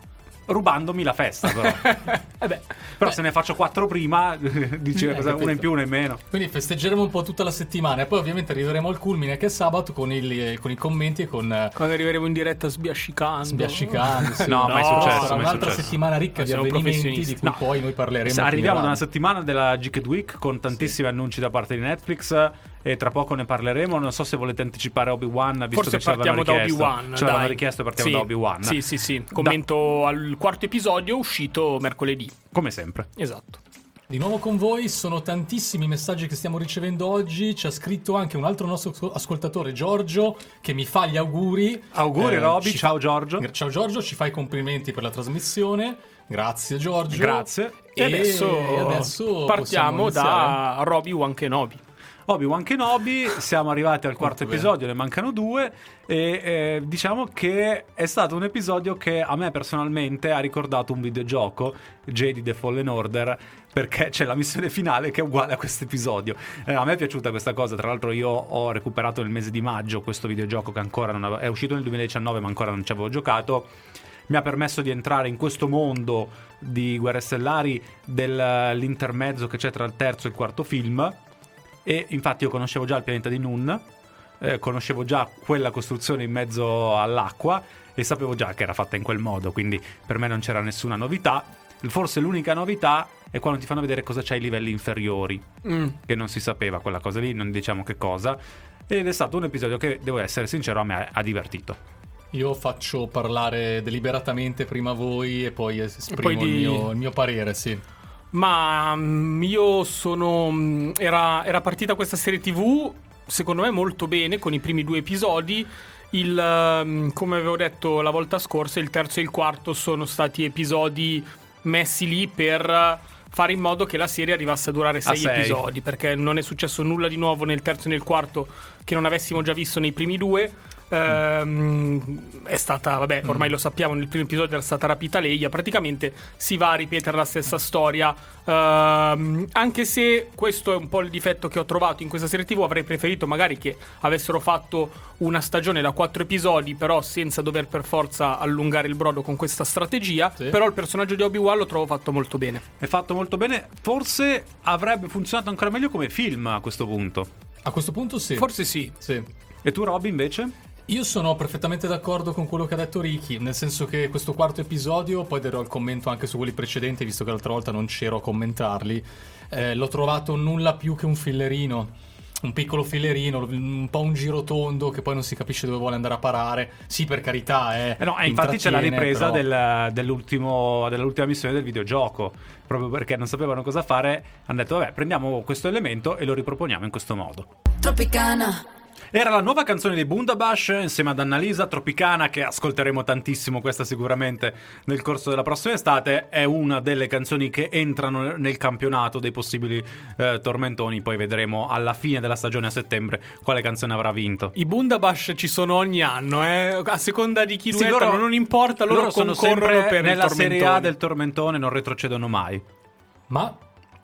rubandomi la festa. Però, Eh beh, però se ne faccio quattro prima, dice Eh, una in più, una in meno. Quindi festeggeremo un po' tutta la settimana e poi ovviamente arriveremo al culmine che è sabato con, il- con i commenti e con eh, quando arriveremo in diretta sbiascicando. sbiascicando. sì. No, mai successo, Sarà mai un'altra successo. settimana ricca Ma di avvenimenti di cui No. poi noi parleremo. Arriviamo da una settimana della Geeked Week con tantissimi annunci da parte di Netflix e tra poco ne parleremo. Non so se volete anticipare Obi-Wan, visto Forse che partiamo da. Obi-Wan. Ce l'avevano dai. richiesto e partiamo Sì. da Obi-Wan. Sì, sì, sì. Commento al quarto episodio uscito mercoledì. Come sempre. Esatto. Di nuovo con voi, sono tantissimi messaggi che stiamo ricevendo oggi. Ci ha scritto anche un altro nostro ascol- ascoltatore, Giorgio, che mi fa gli auguri. Auguri, Eh, Roby. ci Ciao, fa- Giorgio. Ciao Giorgio, ci fa i complimenti per la trasmissione. Grazie Giorgio. Grazie. E, adesso, e adesso possiamo partiamo da Roby Wan Kenobi. Obi-Wan Kenobi, siamo arrivati al quarto Molto episodio, ne mancano due e eh, diciamo che è stato un episodio che a me personalmente ha ricordato un videogioco, Jedi The Fallen Order, perché c'è la missione finale che è uguale a questo episodio. Eh, a me è piaciuta questa cosa, tra l'altro io ho recuperato nel mese di maggio questo videogioco che ancora non avevo, è uscito nel 2019 ma ancora non ci avevo giocato. Mi ha permesso di entrare in questo mondo di Guerre Stellari dell'intermezzo che c'è tra il terzo e il quarto film. E infatti io conoscevo già il pianeta di Nun, eh, conoscevo già quella costruzione in mezzo all'acqua e sapevo già che era fatta in quel modo, quindi per me non c'era nessuna novità. Forse l'unica novità è quando ti fanno vedere cosa c'è ai livelli inferiori, Mm. che non si sapeva quella cosa lì, non diciamo che cosa. Ed è stato un episodio che, devo essere sincero, a me ha divertito. Io faccio parlare deliberatamente prima voi e poi esprimo poi di- il, mio, il mio parere, sì. Ma mm, io sono. mm, Era, era partita questa serie TV, secondo me, molto bene con i primi due episodi. Il, mm, come avevo detto la volta scorsa, il terzo e il quarto sono stati episodi messi lì per fare in modo che la serie arrivasse a durare sei, sei. episodi. Perché non è successo nulla di nuovo nel terzo e nel quarto che non avessimo già visto nei primi due. Ehm, è stata, vabbè, ormai lo sappiamo, nel primo episodio era stata rapita Leia. Praticamente si va a ripetere la stessa storia. Ehm, anche se questo è un po' il difetto che ho trovato in questa serie TV, avrei preferito magari che avessero fatto una stagione da quattro episodi, però senza dover per forza allungare il brodo con questa strategia. Sì. Però il personaggio di Obi-Wan lo trovo fatto molto bene. È fatto molto bene, forse avrebbe funzionato ancora meglio come film a questo punto. A questo punto sì. Forse sì. Sì. E tu, Robby, invece? Io sono perfettamente d'accordo con quello che ha detto Ricky, nel senso che questo quarto episodio, poi darò il commento anche su quelli precedenti, visto che l'altra volta non c'ero a commentarli, eh, l'ho trovato nulla più che un fillerino. Un piccolo filerino, un po' un giro tondo che poi non si capisce dove vuole andare a parare. Sì, per carità, eh. Eh no, e infatti c'è la ripresa però- del- dell'ultimo- dell'ultima missione del videogioco. Proprio perché non sapevano cosa fare, hanno detto: Vabbè, prendiamo questo elemento e lo riproponiamo in questo modo. Tropicana. Era la nuova canzone di Bundabash insieme ad Annalisa Tropicana, che ascolteremo tantissimo questa sicuramente nel corso della prossima estate. È una delle canzoni che entrano nel campionato dei possibili eh, tormentoni. Poi vedremo alla fine della stagione a settembre quale canzone avrà vinto. I Bundabash ci sono ogni anno, eh. a seconda di chi Sì, duettano, loro- non importa, loro, sono concorrono sempre per il nella Serie A del tormentone, non retrocedono mai. Ma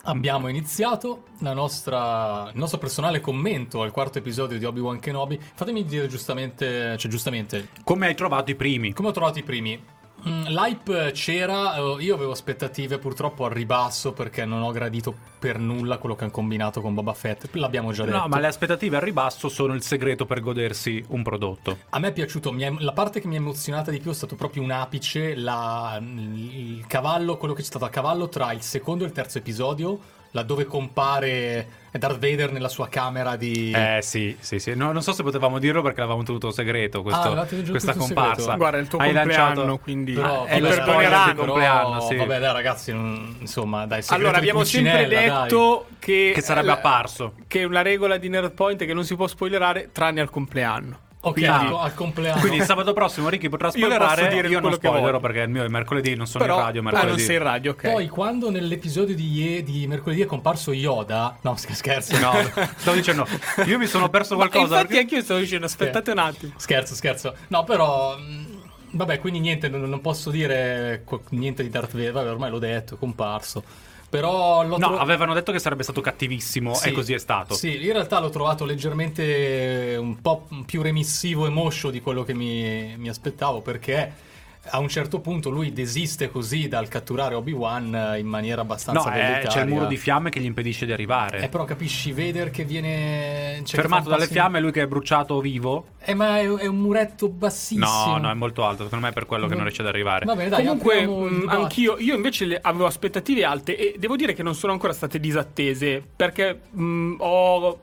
abbiamo iniziato la nostra- il nostro personale commento al quarto episodio di Obi-Wan Kenobi. Fatemi dire giustamente, cioè giustamente, Come hai trovato i primi? come ho trovato i primi. Mm, L'hype c'era, eh, io avevo aspettative purtroppo al ribasso perché non ho gradito per nulla quello che hanno combinato con Boba Fett, l'abbiamo già detto. No, ma le aspettative al ribasso sono il segreto per godersi un prodotto. A me è piaciuto, è- la parte che mi ha emozionata di più è stato proprio un apice, la- il cavallo, quello che c'è stato a cavallo tra il secondo e il terzo episodio, laddove compare Darth Vader nella sua camera di... Eh sì, sì, sì. No, non so se potevamo dirlo perché l'avevamo tenuto segreto questo- Ah, l'avete già questa comparsa. segreto? Guarda, è il tuo Hai compleanno, lanciato... quindi Però, è ti lo vabbè, spoiler perdoneranno. del compleanno, sì. Vabbè, dai, ragazzi, non- insomma, dai, Allora, abbiamo sempre dai. detto che, Che sarebbe la- apparso. Che una regola di Nerdpoint è che non si può spoilerare tranne al compleanno. Ok, Quindi- al, al compleanno. Quindi sabato prossimo Ricky potrà Io spoilerare. posso dire Io, non quello che spoilerò perché il mio è mercoledì, non sono Però, in radio ah, mercoledì. non sei in radio, ok. Poi, quando nell'episodio di, ie- di mercoledì è comparso Yoda... No, sch- scherzo. No, stavo dicendo, io mi sono perso Ma qualcosa. infatti perché- anch'io stavo dicendo, aspettate un attimo. Scherzo, scherzo. No, però. mh, Vabbè, quindi niente, non, non posso dire niente di Darth Vader. Vabbè, ormai l'ho detto, è comparso. Però l'ho No, tro- avevano detto che sarebbe stato cattivissimo Sì, e così è stato. Sì, in realtà l'ho trovato leggermente un po' più remissivo e moscio di quello che mi, mi aspettavo perché a un certo punto lui desiste così dal catturare Obi-Wan eh, in maniera abbastanza No, velleitaria. c'è il muro di fiamme che gli impedisce di arrivare. Eh, però capisci, Vader che viene... cioè, che Fermato un dalle passo in- fiamme, lui che è bruciato vivo. Eh, ma è, è un muretto bassissimo. No, no, è molto alto. Secondo me è per quello che non riesce ad arrivare. Va bene, dai, Comunque, mh, dibattito. anch'io, io invece le- avevo aspettative alte e devo dire che non sono ancora state disattese perché mh, ho,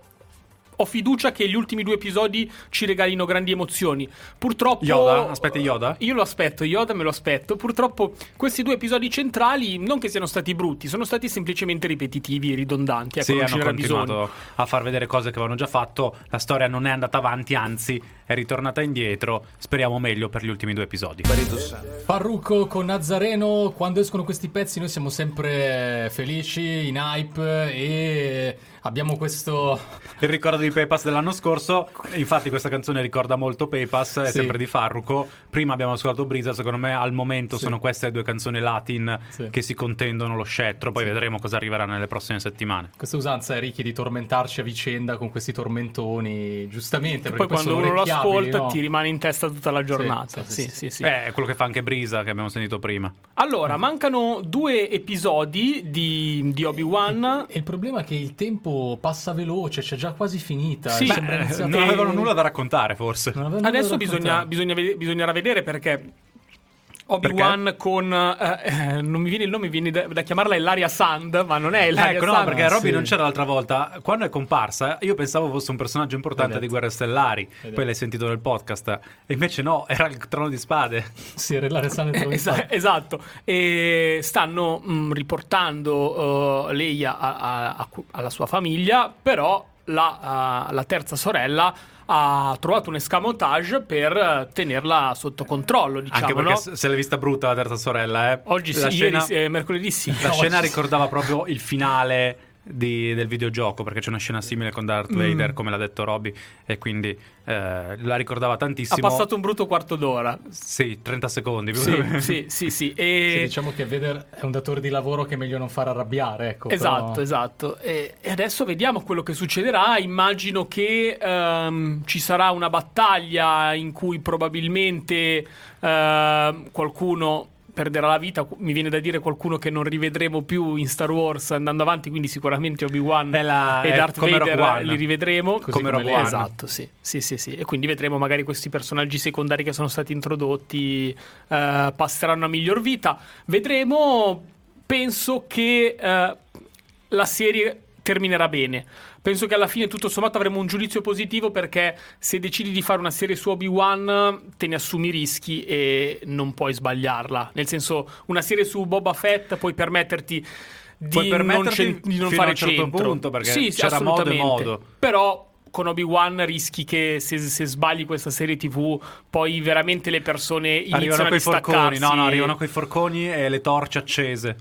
ho fiducia che gli ultimi due episodi ci regalino grandi emozioni. Purtroppo. Yoda? Aspetti Yoda? Io lo aspetto, Yoda me lo aspetto. Purtroppo questi due episodi centrali non che siano stati brutti, sono stati semplicemente ripetitivi e ridondanti. Ecco, sì, hanno continuato bisogno. a far vedere cose che avevano già fatto. La storia non è andata avanti, anzi è ritornata indietro. Speriamo meglio per gli ultimi due episodi. Parrucco con Nazareno, quando escono questi pezzi noi siamo sempre felici, in hype e abbiamo questo... Il ricordo di Paypass dell'anno scorso, infatti questa canzone ricorda molto Paypass, è Sì. sempre di Farruko. Prima abbiamo ascoltato Brisa, secondo me al momento Sì. sono queste due canzoni latin Sì. che si contendono lo scettro, poi vedremo cosa arriverà nelle prossime settimane. Questa usanza è Ricky di tormentarci a vicenda con questi tormentoni, giustamente. Poi perché quando sono uno lo ascolta no? ti rimane in testa tutta la giornata. sì, Sì, sì, sì, sì. Eh, è quello che fa anche Brisa che abbiamo sentito prima. Allora, mancano due episodi di, di Obi-Wan. E il problema è che il tempo passa veloce, c'è già quasi finita. Sì, beh, Eh, non avevano nulla da raccontare, forse. Adesso da bisogna, raccontare. bisogna vede- bisognerà vedere perché Obi-Wan con... eh, eh, non mi viene il nome, mi viene da, da chiamarla Ilaria Sand, ma non è Ilaria Ecco, no, Sand. perché Robby sì. non c'era l'altra volta. Quando è comparsa, io pensavo fosse un personaggio importante di Guerre Stellari. Vedete. Poi l'hai sentito nel podcast. E invece no, era il trono di spade. Sì, era la Resane Eh, esa- esatto, e stanno mh, riportando eh, Leia a- a- a- alla sua famiglia, però la, eh, la terza sorella ha trovato un escamotage per eh, tenerla sotto controllo, diciamo, Anche perché no? se l'hai vista brutta la terza sorella, eh. Oggi la sì, scena, ieri, eh, mercoledì sì. la No, scena oggi- ricordava proprio il finale di- del videogioco, perché c'è una scena simile con Darth Mm. Vader, come l'ha detto Robby, e quindi eh, la ricordava Ha tantissimo. passato un brutto quarto d'ora. Sì, 30 secondi. Sì, sì, sì, sì. E... Sì, diciamo che Vader è un datore di lavoro che è meglio non far arrabbiare, ecco. Esatto, però- esatto. E, e adesso vediamo quello che succederà. Immagino che ehm, ci sarà una battaglia in cui probabilmente ehm, qualcuno perderà la vita. Mi viene da dire qualcuno che non rivedremo più in Star Wars andando avanti, quindi sicuramente Obi-Wan È la- e Darth Vader li rivedremo. Così come come Rogue. One. Esatto, sì. sì, sì, sì. E quindi vedremo magari questi personaggi secondari che sono stati introdotti eh, passeranno a miglior vita. Vedremo, penso che eh, la serie terminerà bene. Penso che alla fine tutto sommato avremo un giudizio positivo perché se decidi di fare una serie su Obi-Wan te ne assumi i rischi e non puoi sbagliarla. Nel senso, una serie su Boba Fett puoi permetterti di Puoi non, permetterti cen- di non fare a un certo centro. punto, perché Sì, c'era modo e modo. Però con Obi-Wan rischi che se, se sbagli questa serie TV poi veramente le persone iniziano Arrivano a coi forconi, no, distaccarsi. no, arrivano coi forconi e le torce accese.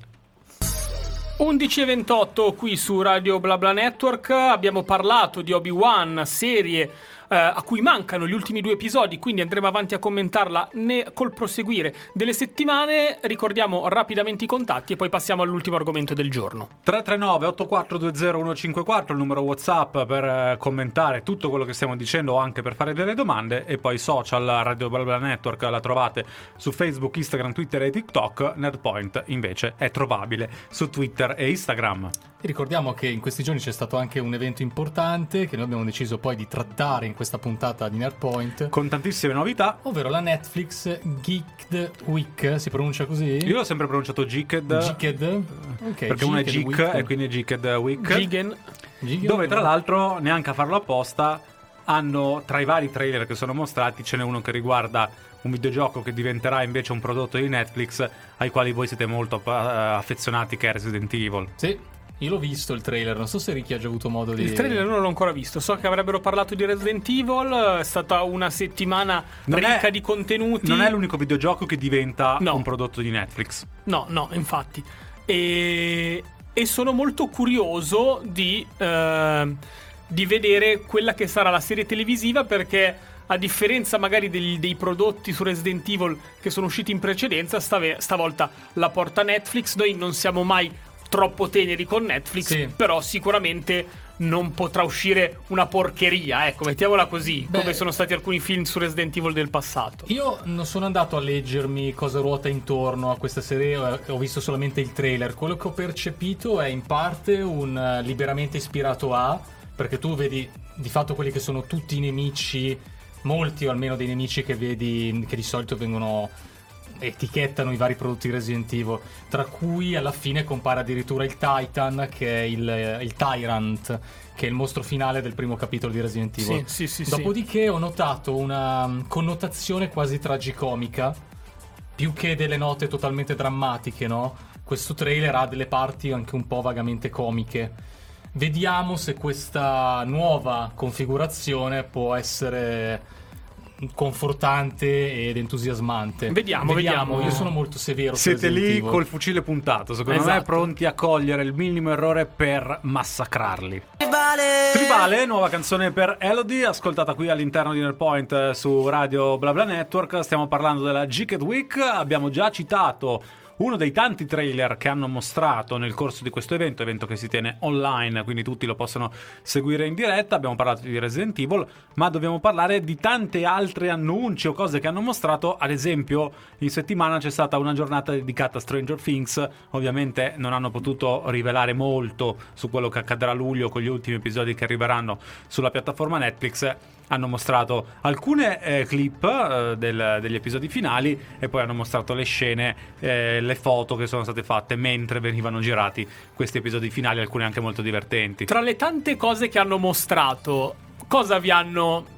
11 e 28 qui su Radio BlaBla Network. Abbiamo parlato di Obi-Wan, serie eh, a cui mancano gli ultimi due episodi, quindi andremo avanti a commentarla ne- col proseguire delle settimane. Ricordiamo rapidamente i contatti e poi passiamo all'ultimo argomento del giorno. 339 8420 154 il numero WhatsApp per eh, commentare tutto quello che stiamo dicendo o anche per fare delle domande e poi social Radio Blabla Network la trovate su Facebook, Instagram, Twitter e TikTok. Nerdpoint invece è trovabile su Twitter e Instagram. Ricordiamo che in questi giorni c'è stato anche un evento importante che noi abbiamo deciso poi di trattare in questa puntata di Nerdpoint, Con tantissime novità. ovvero la Netflix Geeked Week, si pronuncia così? Io l'ho sempre pronunciato Geeked Geeked? Ok, perché uno è Geek Week. e quindi è Geeked Week. Geeked? Dove tra l'altro, neanche a farlo apposta, hanno tra i vari trailer che sono mostrati, ce n'è uno che riguarda un videogioco che diventerà invece un prodotto di Netflix, ai quali voi siete molto eh, affezionati, che è Resident Evil. Sì, io l'ho visto il trailer, non so se Ricky ha già avuto modo di... il trailer non l'ho ancora visto. So che avrebbero parlato di Resident Evil. È stata una settimana Non ricca è- di contenuti. Non è l'unico videogioco che diventa No. un prodotto di Netflix. No, no, infatti. E, e sono molto curioso di, eh, di vedere quella che sarà la serie televisiva perché a differenza magari degli- dei prodotti su Resident Evil che sono usciti in precedenza, stave- stavolta la porta Netflix. Noi non siamo mai troppo teneri con Netflix, Sì. però sicuramente non potrà uscire una porcheria, ecco, mettiamola così, Beh. come sono stati alcuni film su Resident Evil del passato. Io non sono andato a leggermi cosa ruota intorno a questa serie, eh, ho visto solamente il trailer. Quello che ho percepito è in parte un eh, liberamente ispirato a, perché tu vedi di fatto quelli che sono tutti i nemici, molti o almeno dei nemici che vedi che di solito vengono etichettano i vari prodotti Resident Evil, tra cui alla fine compare addirittura il Titan, che è il, il Tyrant, che è il mostro finale del primo capitolo di Resident Evil. Sì, sì, sì, Dopodiché ho notato una mm, connotazione quasi tragicomica, più che delle note totalmente drammatiche, no? Questo trailer ha delle parti anche un po' vagamente comiche. Vediamo se questa nuova configurazione può essere confortante ed entusiasmante. Vediamo, vediamo. Io sono molto severo. Siete lì col fucile puntato, secondo me, Esatto. pronti a cogliere il minimo errore per massacrarli. Tribale, nuova canzone per Elodie, ascoltata qui all'interno di Nerdpoint eh, su Radio BlaBla Network. Stiamo parlando della Gicket Week. Abbiamo già citato uno dei tanti trailer che hanno mostrato nel corso di questo evento, evento che si tiene online, quindi tutti lo possono seguire in diretta. Abbiamo parlato di Resident Evil, ma dobbiamo parlare di tante altre annunci o cose che hanno mostrato. Ad esempio, in settimana c'è stata una giornata dedicata a Stranger Things. Ovviamente non hanno potuto rivelare molto su quello che accadrà a luglio con gli ultimi episodi che arriveranno sulla piattaforma Netflix. Hanno mostrato alcune eh, clip eh, del- degli episodi finali e poi hanno mostrato le scene, eh, le foto che sono state fatte mentre venivano girati questi episodi finali, alcune anche molto divertenti. Tra le tante cose che hanno mostrato, cosa vi hanno.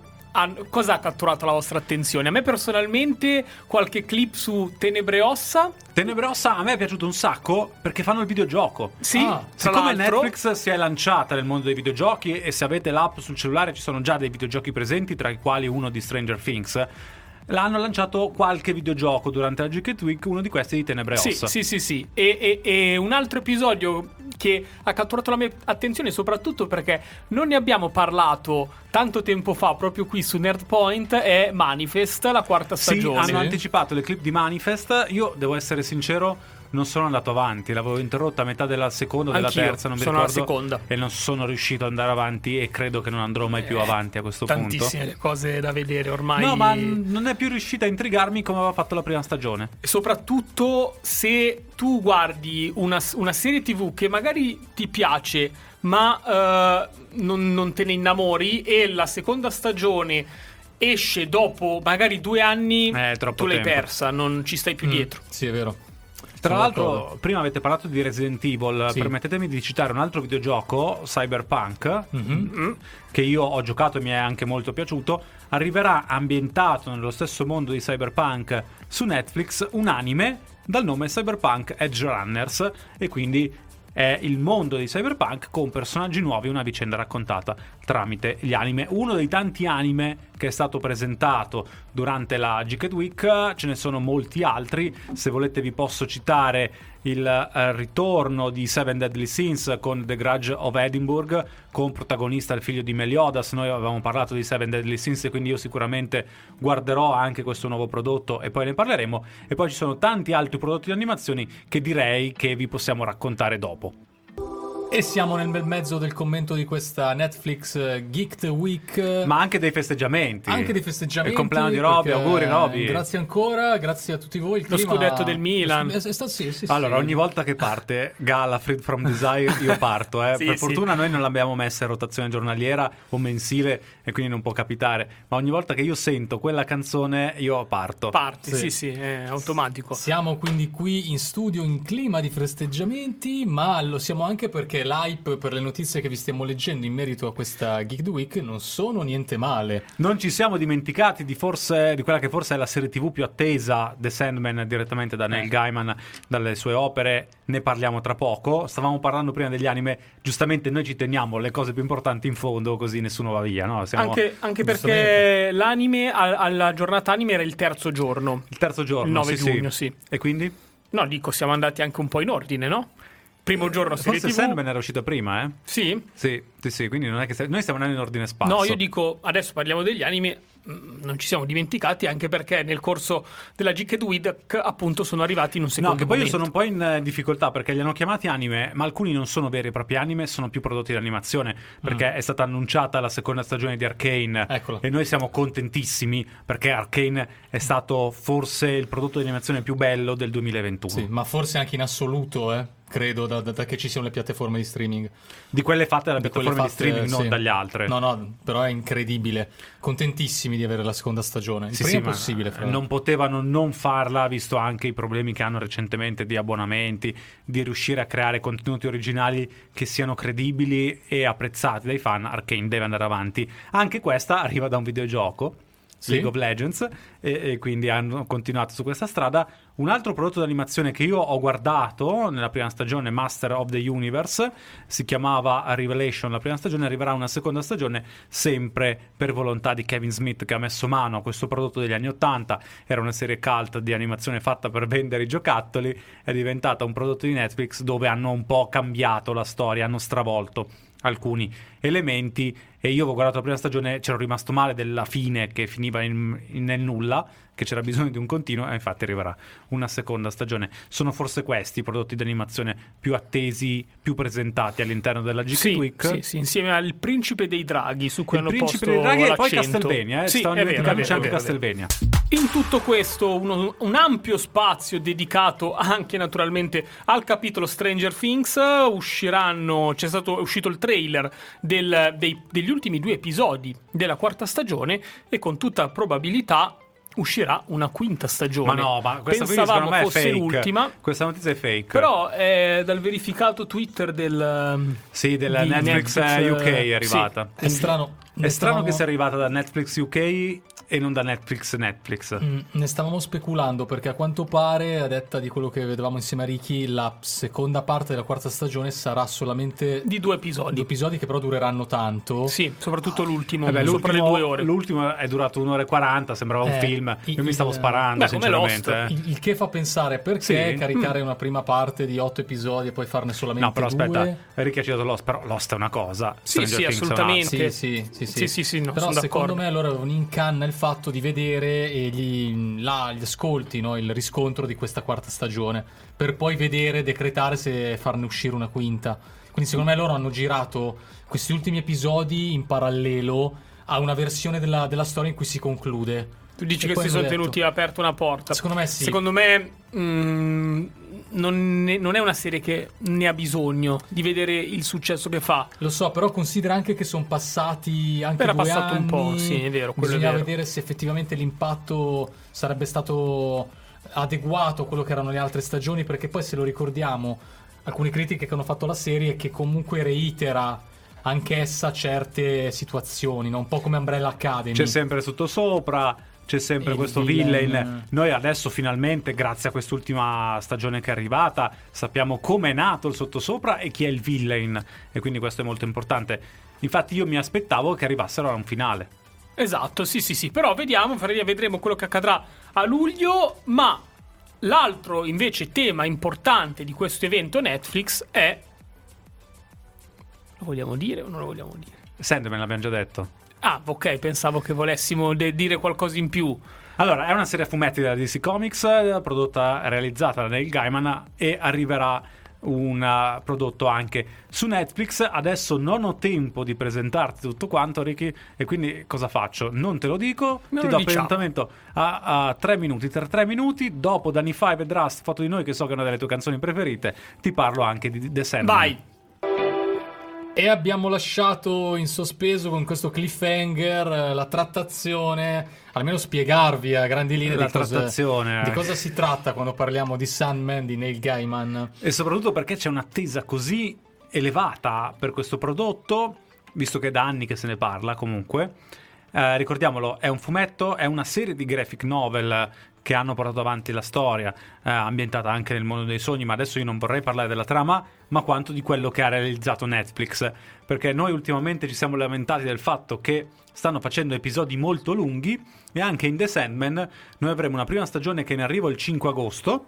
Cosa ha catturato la vostra attenzione? A me personalmente qualche clip su Tenebre Ossa. Tenebrosa a me è piaciuto un sacco perché fanno il videogioco. Sì, Ah, Siccome l'altro. Netflix si è lanciata nel mondo dei videogiochi e se avete l'app sul cellulare ci sono già dei videogiochi presenti, tra i quali uno di Stranger Things, l'hanno lanciato qualche videogioco durante la Gicket Week, uno di questi di Tenebre Sì, Ossa. sì, sì, sì. E, e- e un altro episodio che ha catturato la mia attenzione soprattutto perché non ne abbiamo parlato tanto tempo fa proprio qui su Nerdpoint è Manifest, la quarta Sì, stagione. hanno anticipato le clip di Manifest. Io devo essere sincero, non sono andato avanti. L'avevo interrotta a metà della seconda o della terza, non mi sono alla ricordo. seconda. E non sono riuscito ad andare avanti e credo che non andrò mai più avanti a questo punto. Tantissime le cose da vedere ormai. No, ma non è più riuscita a intrigarmi come aveva fatto la prima stagione. soprattutto se tu guardi una, una serie tv che magari ti piace ma eh, non, non te ne innamori e la seconda stagione esce dopo magari due anni Eh, tu l'hai tempo. persa non ci stai più Mm, dietro Sì, è vero. Tra l'altro, d'accordo. prima avete parlato di Resident Evil. Sì. Permettetemi di citare un altro videogioco, Cyberpunk, Mhm. Mm. che io ho giocato e mi è anche molto piaciuto. Arriverà ambientato nello stesso mondo di Cyberpunk su Netflix un anime dal nome Cyberpunk Edge Runners e quindi è il mondo di Cyberpunk con personaggi nuovi, una vicenda raccontata tramite gli anime. Uno dei tanti anime che è stato presentato durante la Gicket Week, ce ne sono molti altri. Se volete vi posso citare il eh, ritorno di Seven Deadly Sins con The Grudge of Edinburgh, con protagonista il figlio di Meliodas. Noi avevamo parlato di Seven Deadly Sins e quindi io sicuramente guarderò anche questo nuovo prodotto e poi ne parleremo. E poi ci sono tanti altri prodotti di animazioni che direi che vi possiamo raccontare dopo. E siamo nel bel mezzo del commento di questa Netflix eh, Geeked Week. Ma anche dei festeggiamenti. anche dei festeggiamenti. Il compleanno di Roby, auguri Roby. Grazie ancora, grazie a tutti voi. Il Lo clima- scudetto del Milan. È- è stato- sì, sì, sì. Allora, ogni volta che parte Gala Freed from Desire, io parto. Eh. Sì, per sì. fortuna noi non l'abbiamo messa in rotazione giornaliera o mensile e quindi non può capitare. Ma ogni volta che io sento quella canzone, io parto. parti Sì. sì sì è automatico Siamo quindi qui in studio in clima di festeggiamenti, ma lo siamo anche perché l'hype per le notizie che vi stiamo leggendo in merito a questa Geeked Week non sono niente male. Non ci siamo dimenticati di, forse, di quella che forse è la serie TV più attesa, The Sandman, direttamente da Neil Gaiman, dalle sue opere. Ne parliamo tra poco. Stavamo parlando prima degli anime. Giustamente noi ci teniamo le cose più importanti in fondo, così nessuno va via. No? Siamo anche, anche perché l'anime al- alla giornata anime era il terzo giorno il terzo giorno. il 9 sì, giugno sì E quindi? no dico siamo andati anche un po' in ordine no? Primo giorno serie Forse tv Sandman era uscita prima, eh? sì Sì, sì, sì, quindi non è che st- noi stiamo andando in ordine sparso. No, io dico, adesso parliamo degli anime, mm, non ci siamo dimenticati anche perché nel corso della Geeked Week appunto sono arrivati in un No, secondo che poi io momento. sono un po' in eh, difficoltà perché li hanno chiamati anime, ma alcuni non sono veri e propri anime, sono più prodotti di animazione. Perché è stata annunciata la seconda stagione di Arcane Eccola. e noi siamo contentissimi perché Arcane è stato forse il prodotto di animazione più bello del 2021. Sì, ma forse anche in assoluto, eh. Credo, da, da- da che ci siano le piattaforme di streaming. Di quelle fatte Di quelle piattaforma di fatte, streaming, non sì. dagli altri. No, no, però è incredibile. Contentissimi di avere la seconda stagione. Il Sì, sì, possibile, fra non potevano non farla, visto anche i problemi che hanno recentemente di abbonamenti, di riuscire a creare contenuti originali che siano credibili e apprezzati dai fan. Arkane deve andare avanti. Anche questa arriva da un videogioco. Sì. League of Legends e, e quindi hanno continuato su questa strada. Un altro prodotto d'animazione che io ho guardato nella prima stagione, Master of the Universe, si chiamava Revelation la prima stagione, arriverà una seconda stagione sempre per volontà di Kevin Smith che ha messo mano a questo prodotto degli anni 80, era una serie cult di animazione fatta per vendere i giocattoli, è diventata un prodotto di Netflix dove hanno un po' cambiato la storia, hanno stravolto alcuni elementi e io ho guardato la prima stagione c'ero rimasto male della fine che finiva in- in- nel nulla che c'era bisogno di un continuo e infatti arriverà una seconda stagione sono forse questi i prodotti di animazione più attesi più presentati all'interno della Geek Sì, Week sì, sì, insieme al Principe dei Draghi su cui il hanno principe posto dei draghi e poi. Castlevania eh? Sì, Stavano dimenticando, c'è anche è vero. In tutto questo, uno- un ampio spazio dedicato anche naturalmente al capitolo Stranger Things. Usciranno, c'è stato è uscito il trailer del- dei- degli ultimi due episodi della quarta stagione e con tutta probabilità uscirà una quinta stagione. ma no ma questa Pensavamo me fosse fake l'ultima. questa notizia è fake Però è dal verificato Twitter del sì della Netflix, Netflix, eh, UK è sì. arrivata È strano. È strano che sia arrivata da Netflix UK e non da Netflix Netflix. Mm, Ne stavamo speculando perché a quanto pare, a detta di quello che vedevamo insieme a Ricky, la seconda parte della quarta stagione sarà solamente di due due episodi. episodi che però dureranno tanto. Sì, soprattutto l'ultimo, Eh beh, sopra le l'ultimo, due ore. l'ultimo è durato un'ora e 40, sembrava un Eh, film. il- Io mi stavo il- sparando, Beh, come sinceramente. Lost. eh. Il, il che fa pensare perché Sì. caricare una prima parte di otto episodi e poi farne solamente No, però due. aspetta, Ricky ha citato Lost, però Lost è una cosa. Sì, Stranger sì, assolutamente. Sì, sì, sì, sì. Sì, sì, sì, no, Però sono secondo d'accordo. me allora avevano in canna il fatto di vedere gli, là, gli ascolti, no, il riscontro di questa quarta stagione, per poi vedere, decretare se farne uscire una quinta. Quindi secondo me loro hanno girato questi ultimi episodi in parallelo a una versione della, della storia in cui si conclude. Tu dici E che si sono detto- tenuti aperta una porta. Secondo me sì. Secondo me mm, non, ne- non è una serie che ne ha bisogno di vedere il successo che fa. Lo so, però considera anche che sono passati anche Era due passato un anni. po', sì, è vero, quello è Bisogna vero. vedere se effettivamente l'impatto sarebbe stato adeguato a quello che erano le altre stagioni, perché poi se lo ricordiamo, alcune critiche che hanno fatto la serie che comunque reitera anch'essa certe situazioni, no? un po' come Umbrella Academy. C'è sempre sottosopra, c'è sempre il questo villain. villain. Noi adesso finalmente, grazie a quest'ultima stagione che è arrivata, sappiamo come è nato il sottosopra e chi è il villain. E quindi questo è molto importante. Infatti io mi aspettavo che arrivassero a un finale. Esatto, sì, sì, sì. Però vediamo, vedremo quello che accadrà a luglio. Ma l'altro invece tema importante di questo evento Netflix è. Lo vogliamo dire o non lo vogliamo dire? Sandman l'abbiamo già detto. Ah, ok, pensavo che volessimo de- dire qualcosa in più. Allora, è una serie a fumetti della DC Comics, eh, prodotta, realizzata da Neil Gaiman e arriverà un eh, prodotto anche su Netflix. Adesso non ho tempo di presentarti tutto quanto, Ricky, e quindi cosa faccio? Non te lo dico, Non ti lo do diciamo. appuntamento a, a tre minuti. Tra tre minuti, dopo Danny Five e Rust, foto di noi, che so che è una delle tue canzoni preferite, ti parlo anche di The Sandman. Vai! E abbiamo lasciato in sospeso con questo cliffhanger eh, la trattazione, almeno spiegarvi a grandi linee di, cosa, trattazione. di cosa si tratta quando parliamo di Sandman di Neil Gaiman. E soprattutto perché c'è un'attesa così elevata per questo prodotto, visto che è da anni che se ne parla comunque. Eh, ricordiamolo, è un fumetto, è una serie di graphic novel che hanno portato avanti la storia, eh, ambientata anche nel mondo dei sogni, ma adesso io non vorrei parlare della trama, ma quanto di quello che ha realizzato Netflix, perché noi ultimamente ci siamo lamentati del fatto che stanno facendo episodi molto lunghi e anche in The Sandman noi avremo una prima stagione che è in arrivo il 5 agosto,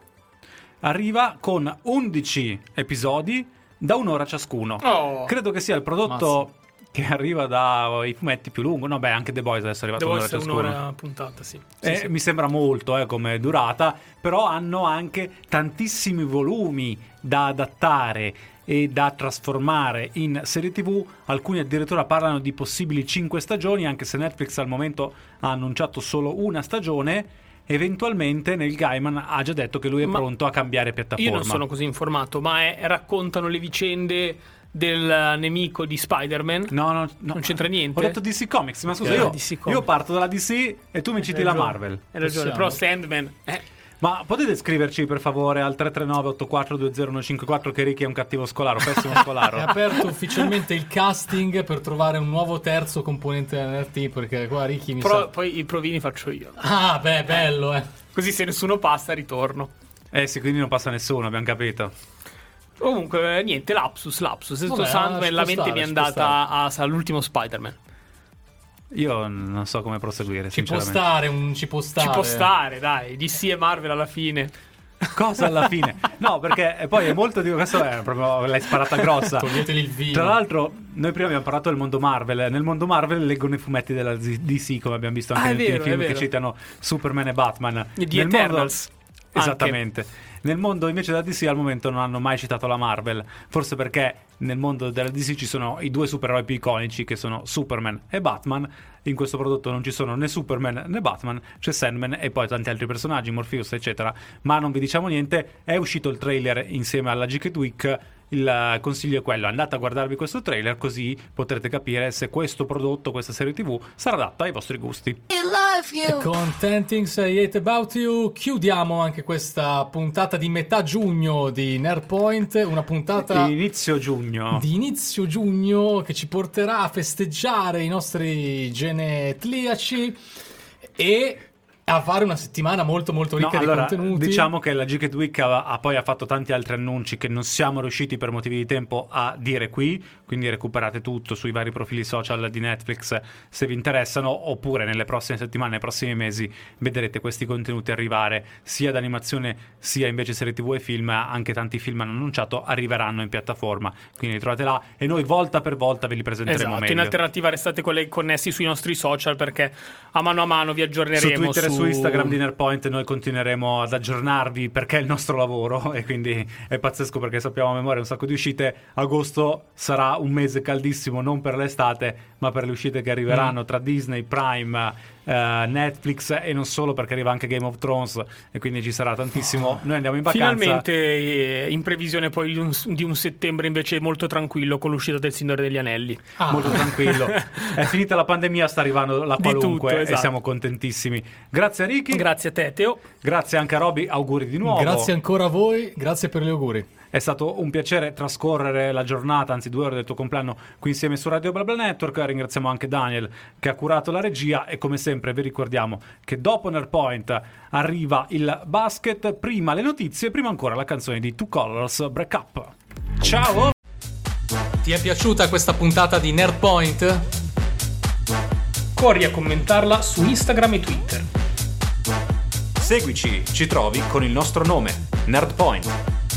arriva con 11 episodi da un'ora ciascuno. Oh. Credo che sia il prodotto che arriva dai fumetti più lungo. No, beh, anche The Boys adesso è arrivato Devo un'ora ciascuno. un'ora puntata, sì. Sì, Eh, sì. Mi sembra molto eh, come durata, però hanno anche tantissimi volumi da adattare e da trasformare in serie tv. Alcuni addirittura parlano di possibili 5 stagioni, anche se Netflix al momento ha annunciato solo una stagione. eventualmente Neil Gaiman ha già detto che lui è Ma pronto a cambiare piattaforma. Io non sono così informato, ma è- raccontano le vicende del nemico di Spider-Man. No, no, no. Non c'entra niente? Ho detto DC Comics, ma scusa, Ok. io, io parto dalla DC e tu mi citi la. Marvel. Hai ragione, Possiamo. però Sandman... eh, Ma potete scriverci per favore al 339 8420154 che Ricky è un cattivo scolaro, pessimo scolaro. È aperto ufficialmente il casting per trovare un nuovo terzo componente dell'NRT perché qua Ricky mi però sa... poi i provini faccio io. Ah, beh, bello, eh. Così se nessuno passa ritorno. Eh sì, quindi non passa nessuno, abbiamo capito. Comunque, niente, lapsus, lapsus. Vabbè, Sandman, la mente mi è andata all'ultimo Spider-Man. Io non so come proseguire, Ci può stare, un, ci può stare. Ci può stare, dai. DC e Marvel alla fine. Cosa alla fine? No, perché poi è molto di questo è proprio l'hai sparata grossa. Toglieteli il vino. Tra l'altro, noi prima abbiamo parlato del mondo Marvel. Nel mondo Marvel leggono i fumetti della DC, come abbiamo visto anche Ah, ultimi vero, film che citano Superman e Batman. E di Nel mondo- Eternals. anche. Esattamente. Nel mondo invece della DC al momento non hanno mai citato la Marvel, forse perché nel mondo della DC ci sono i due supereroi più iconici che sono Superman e Batman. In questo prodotto non ci sono né Superman né Batman, c'è Sandman e poi tanti altri personaggi, Morpheus eccetera, ma non vi diciamo niente, è uscito il trailer insieme alla Geeked Week. Il consiglio è quello, andate a guardarvi questo trailer così potrete capire se questo prodotto, questa serie TV sarà adatta ai vostri gusti. Con Ten Things I Hate About You chiudiamo anche questa puntata di metà giugno di Nerdpoint, una puntata Inizio giugno. di inizio giugno che ci porterà a festeggiare i nostri genetliaci e a fare una settimana molto molto No, ricca allora, di contenuti. diciamo che la Geeked Week ha, ha poi ha fatto tanti altri annunci che non siamo riusciti per motivi di tempo a dire qui, quindi recuperate tutto sui vari profili social di Netflix se vi interessano, oppure nelle prossime settimane, nei prossimi mesi vedrete questi contenuti arrivare sia d'animazione sia invece serie tv e film, anche tanti film hanno annunciato arriveranno in piattaforma, quindi li trovate là e noi volta per volta ve li presenteremo Esatto, meglio. in alternativa restate connessi sui nostri social perché a mano a mano vi aggiorneremo su Twitter su su Instagram di Nerpoint noi continueremo ad aggiornarvi perché è il nostro lavoro e quindi è pazzesco perché sappiamo a memoria un sacco di uscite. Agosto sarà un mese caldissimo non per l'estate ma per le uscite che Mm. arriveranno tra Disney, Prime, Netflix e non solo perché arriva anche Game of Thrones e quindi ci sarà tantissimo. Noi andiamo in vacanza. Finalmente eh, in previsione poi di un, di un settembre invece molto tranquillo con l'uscita del Signore degli Anelli. Ah, Molto tranquillo. È finita la pandemia, sta arrivando la qualunque tutto, e esatto. siamo contentissimi. Grazie a Ricky, Grazie a te, Teo. grazie anche a Roby, auguri di nuovo. Grazie ancora a voi, grazie per gli auguri. È stato un piacere trascorrere la giornata, anzi due ore del tuo compleanno qui insieme su Radio BlaBla Network. Ringraziamo anche Daniel che ha curato la regia e come sempre vi ricordiamo che dopo Nerpoint arriva il basket, prima le notizie, prima ancora la canzone di Two Colors Break Up. Ciao! Ti è piaciuta questa puntata di Nerdpoint? Corri a commentarla su Instagram e Twitter. Seguici, ci trovi con il nostro nome, Nerdpoint.